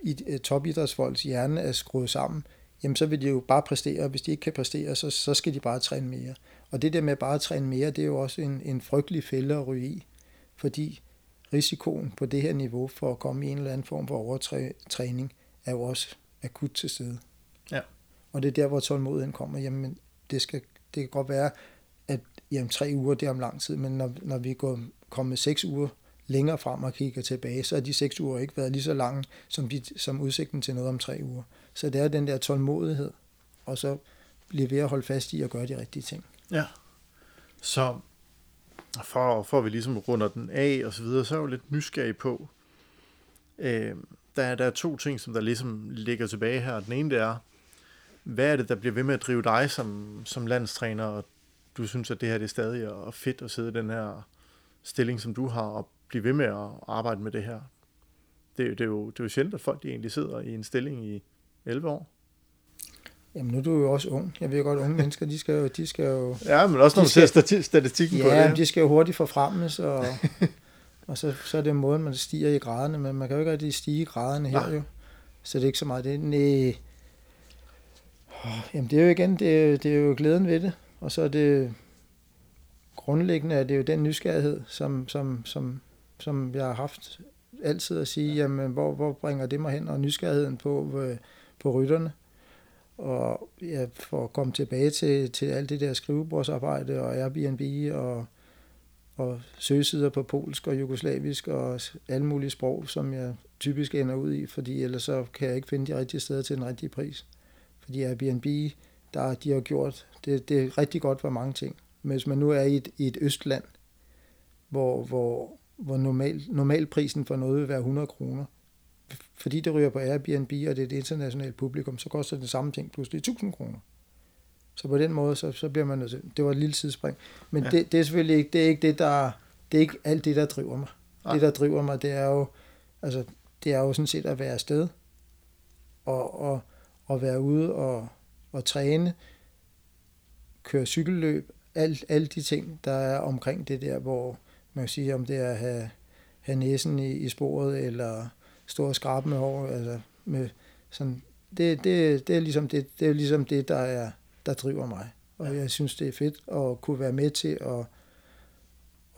i, topidrætsfolks hjerne er skruet sammen, jamen så vil de jo bare præstere, og hvis de ikke kan præstere, så, så skal de bare træne mere. Og det der med bare at træne mere, det er jo også en, en frygtelig fælde at ryge i, fordi risikoen på det her niveau for at komme i en eller anden form for overtræning er jo også akut til stede. Ja. Og det er der, hvor tålmodigheden kommer. Jamen, det, skal, det kan godt være, at jamen, tre uger det er om lang tid, men når, når vi går kommet seks uger længere frem og kigger tilbage, så har de seks uger ikke været lige så lange som, de, som udsigten til noget om tre uger. Så det er den der tålmodighed, og så blive ved at holde fast i at gøre de rigtige ting. Ja. Så for, for at vi ligesom runder den af og så videre, så er jeg jo lidt nysgerrig på, øh, der, der er to ting, som der ligesom ligger tilbage her. Den ene det er, hvad er det, der bliver ved med at drive dig som, som landstræner, og du synes, at det her det er stadig er fedt at sidde i den her stilling, som du har, og blive ved med at arbejde med det her. Det, det, er, jo, det er jo sjældent, at folk de egentlig sidder i en stilling i 11 år. Jamen nu er du jo også ung. Jeg ved godt, unge mennesker, de skal jo... De skal jo ja, men også når man ser statistikken ja, på det. Ja, de skal jo hurtigt forfremmes, og, og så, så er det måden, man stiger i graderne, men man kan jo ikke rigtig stige i graderne her Nej. jo. Så det er ikke så meget det. Nej. Jamen det er jo igen, det er, det er jo glæden ved det, og så er det grundlæggende, at det er jo den nysgerrighed, som, som, som, som jeg har haft altid at sige, jamen hvor, hvor bringer det mig hen, og nysgerrigheden på, på rytterne. Og ja, for at komme tilbage til, til alt det der skrivebordsarbejde og Airbnb og, og søgesider på polsk og jugoslavisk og alle mulige sprog, som jeg typisk ender ud i, fordi ellers så kan jeg ikke finde de rigtige steder til den rigtige pris. Fordi Airbnb, der de har gjort, det, det er rigtig godt for mange ting. Men hvis man nu er i et, i et østland, hvor, hvor, hvor normal, normalprisen for noget vil være 100 kroner, fordi det ryger på Airbnb, og det er et internationalt publikum, så koster det samme ting pludselig 1000 kroner. Så på den måde, så, så bliver man nødt til. Det var et lille sidespring. Men ja. det, det, er selvfølgelig ikke det, er ikke det, der, det er ikke alt det, der driver mig. Ja. Det, der driver mig, det er jo, altså, det er jo sådan set at være afsted, og, og, og være ude og, og træne, køre cykelløb, alt, alle de ting, der er omkring det der, hvor man kan sige, om det er at have, have næsen i, i sporet, eller stå og skrabe med hår, altså med sådan, det, det, det, er ligesom det, det er ligesom det, der, er, der driver mig. Og jeg synes, det er fedt at kunne være med til at,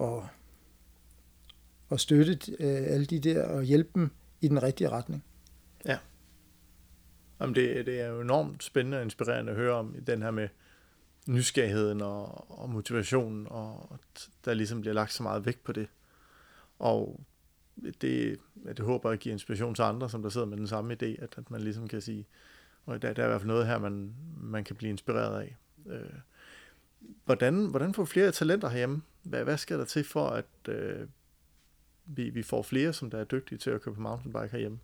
at, at støtte øh, alle de der og hjælpe dem i den rigtige retning. Ja. Jamen det, det er jo enormt spændende og inspirerende at høre om den her med nysgerrigheden og, og motivationen, og der ligesom bliver lagt så meget vægt på det. Og det, det håber jeg giver inspiration til andre, som der sidder med den samme idé, at, at man ligesom kan sige, og der, der er i hvert fald noget her, man, man kan blive inspireret af. Øh, hvordan, hvordan får flere talenter herhjemme? Hvad, hvad skal der til for, at øh, vi, vi får flere, som der er dygtige til at køre på mountainbike herhjemme?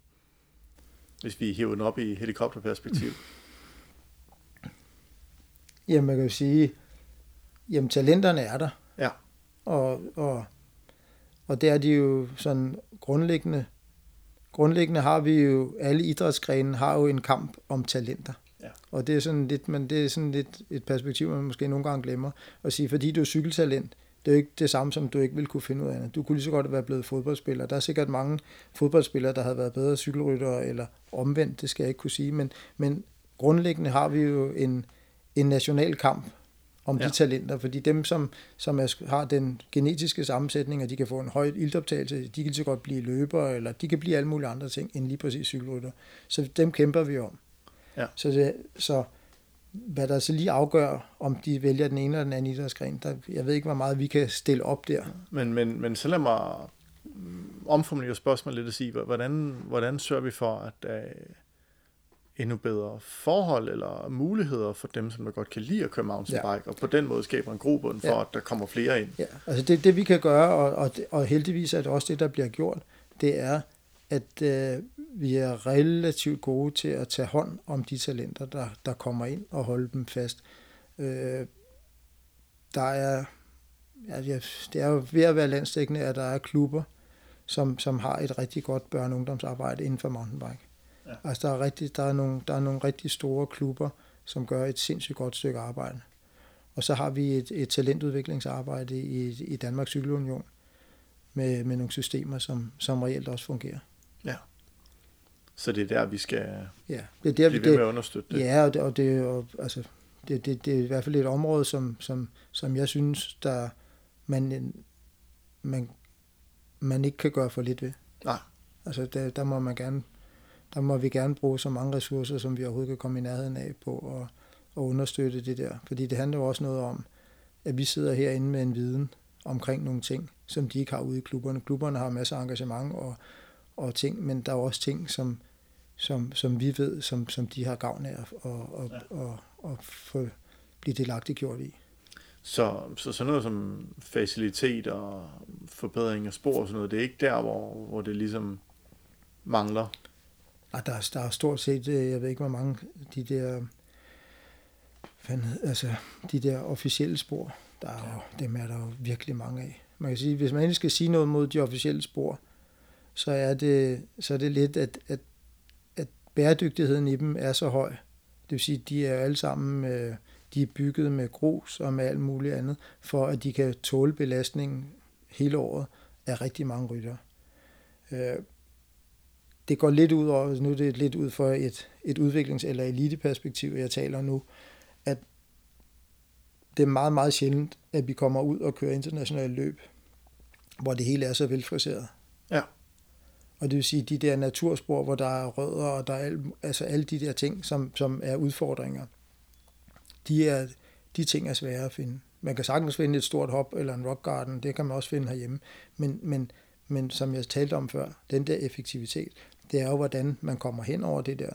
Hvis vi hiver den op i helikopterperspektiv. Jamen, man kan jo sige, jamen talenterne er der. Ja. Og, og og det er de jo sådan grundlæggende. Grundlæggende har vi jo, alle idrætsgrene har jo en kamp om talenter. Ja. Og det er sådan lidt, men det er sådan lidt et perspektiv, man måske nogle gange glemmer. At sige, fordi du er cykeltalent, det er jo ikke det samme, som du ikke vil kunne finde ud af. Du kunne lige så godt være blevet fodboldspiller. Der er sikkert mange fodboldspillere, der havde været bedre cykelryttere, eller omvendt, det skal jeg ikke kunne sige. Men, men grundlæggende har vi jo en, en national kamp om ja. de talenter, fordi dem, som, som er, har den genetiske sammensætning, og de kan få en høj ildoptagelse, de kan så godt blive løber, eller de kan blive alle mulige andre ting, end lige præcis cykelrytter. Så dem kæmper vi om. Ja. Så, det, så hvad der så lige afgør, om de vælger den ene eller den anden idrætsgren, der, jeg ved ikke, hvor meget vi kan stille op der. Men, men, men så lad mig omformulere spørgsmålet lidt og sige, hvordan, hvordan sørger vi for, at, øh, endnu bedre forhold eller muligheder for dem, som der godt kan lide at køre mountainbike, ja. og på den måde skaber en grobund for, ja. at der kommer flere ind. Ja, altså det, det vi kan gøre, og, og, og heldigvis er det også det, der bliver gjort, det er, at øh, vi er relativt gode til at tage hånd om de talenter, der, der kommer ind og holde dem fast. Øh, der er, ja, det er jo ved at være landstækkende, at der er klubber, som, som har et rigtig godt børne- og ungdomsarbejde inden for mountainbike. Ja. Altså, der er, rigtig, der, er nogle, der er nogle rigtig store klubber, som gør et sindssygt godt stykke arbejde. Og så har vi et, et talentudviklingsarbejde i, i Danmarks Cykelunion med, med nogle systemer, som, som reelt også fungerer. Ja. Så det er der, vi skal ja, det er der, blive ved med at understøtte det? Ja, og det, og det, og, altså, det, det, det er i hvert fald et område, som, som, som jeg synes, der man, man, man ikke kan gøre for lidt ved. Nej. Altså, der, der må man gerne der må vi gerne bruge så mange ressourcer, som vi overhovedet kan komme i nærheden af på at, at understøtte det der. Fordi det handler jo også noget om, at vi sidder herinde med en viden omkring nogle ting, som de ikke har ude i klubberne. Klubberne har masser af engagement og, og ting, men der er også ting, som, som, som vi ved, som, som de har gavn af at og, og, ja. og, og få blive delagtigt gjort i. Så, så sådan noget som facilitet og forbedring af spor og sådan noget, det er ikke der, hvor, hvor det ligesom mangler? Og der, der er stort set, øh, jeg ved ikke hvor mange, de der, altså, de der officielle spor, der er jo, dem er der jo virkelig mange af. Man kan sige, hvis man endelig skal sige noget mod de officielle spor, så er det, så er det lidt, at, at, at bæredygtigheden i dem er så høj. Det vil sige, de er alle sammen øh, de er bygget med grus og med alt muligt andet, for at de kan tåle belastningen hele året af rigtig mange rytter. Øh, det går lidt ud over, nu er det lidt ud for et, et udviklings- eller eliteperspektiv, jeg taler nu, at det er meget, meget sjældent, at vi kommer ud og kører internationale løb, hvor det hele er så velfriseret. Ja. Og det vil sige, de der naturspor, hvor der er rødder, og der er al, altså alle de der ting, som, som er udfordringer, de, er, de ting er svære at finde. Man kan sagtens finde et stort hop eller en rock garden, det kan man også finde herhjemme. Men, men, men som jeg talte om før, den der effektivitet, det er jo, hvordan man kommer hen over det der.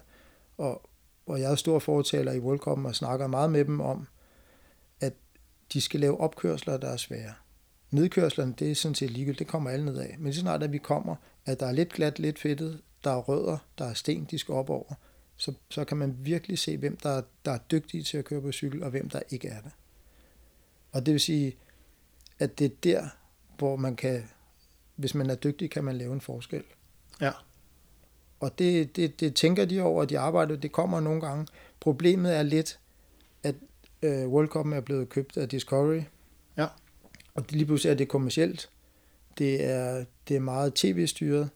Og, og jeg er stor fortaler i Worldcom og snakker meget med dem om, at de skal lave opkørsler, der er svære. Nedkørslerne, det er sådan set ligegyldigt, det kommer alle ned af. Men så snart at vi kommer, at der er lidt glat, lidt fedtet, der er rødder, der er sten, de skal op over, så, så kan man virkelig se, hvem der, der er dygtige til at køre på cykel, og hvem der ikke er det. Og det vil sige, at det er der, hvor man kan, hvis man er dygtig, kan man lave en forskel. Ja. Og det, det, det tænker de over, at de arbejder, det kommer nogle gange. Problemet er lidt, at øh, World Cup er blevet købt af Discovery. Ja. Og lige pludselig er det kommercielt. Det er, det er meget tv-styret.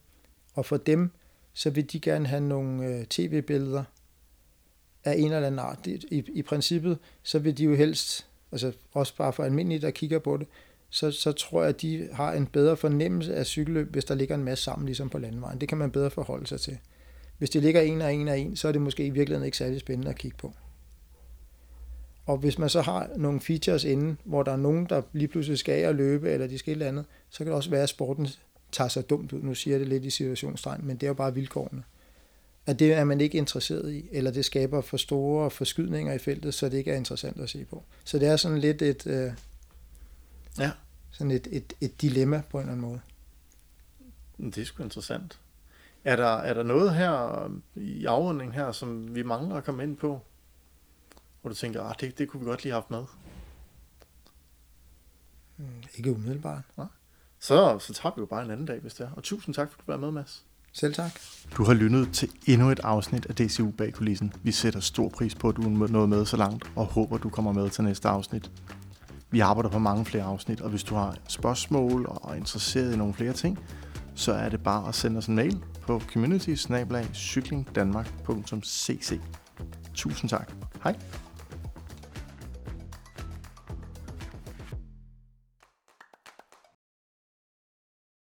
Og for dem, så vil de gerne have nogle øh, tv-billeder af en eller anden art. I, I princippet, så vil de jo helst, altså også bare for almindelige, der kigger på det, så, så tror jeg, at de har en bedre fornemmelse af cykelløb, hvis der ligger en masse sammen, ligesom på landevejen. Det kan man bedre forholde sig til. Hvis det ligger en og en og en, så er det måske i virkeligheden ikke særlig spændende at kigge på. Og hvis man så har nogle features inde, hvor der er nogen, der lige pludselig skal og løbe, eller de skal et eller andet, så kan det også være, at sporten tager sig dumt ud. Nu siger jeg det lidt i situationstegn, men det er jo bare vilkårene. At det er man ikke interesseret i, eller det skaber for store forskydninger i feltet, så det ikke er interessant at se på. Så det er sådan lidt et, øh, ja sådan et, et, et dilemma på en eller anden måde. Det er sgu interessant. Er der, er der noget her i afrundingen her, som vi mangler at komme ind på? Hvor du tænker, ah, det, det kunne vi godt lige have haft med? Mm, ikke umiddelbart. Nej. Så, så tager vi jo bare en anden dag, hvis det er. Og tusind tak, for at du var med, Mads. Selv tak. Du har lyttet til endnu et afsnit af DCU bag kulissen. Vi sætter stor pris på, at du er nået med så langt, og håber, du kommer med til næste afsnit. Vi arbejder på mange flere afsnit, og hvis du har spørgsmål og er interesseret i nogle flere ting, så er det bare at sende os en mail på community Tusind tak. Hej.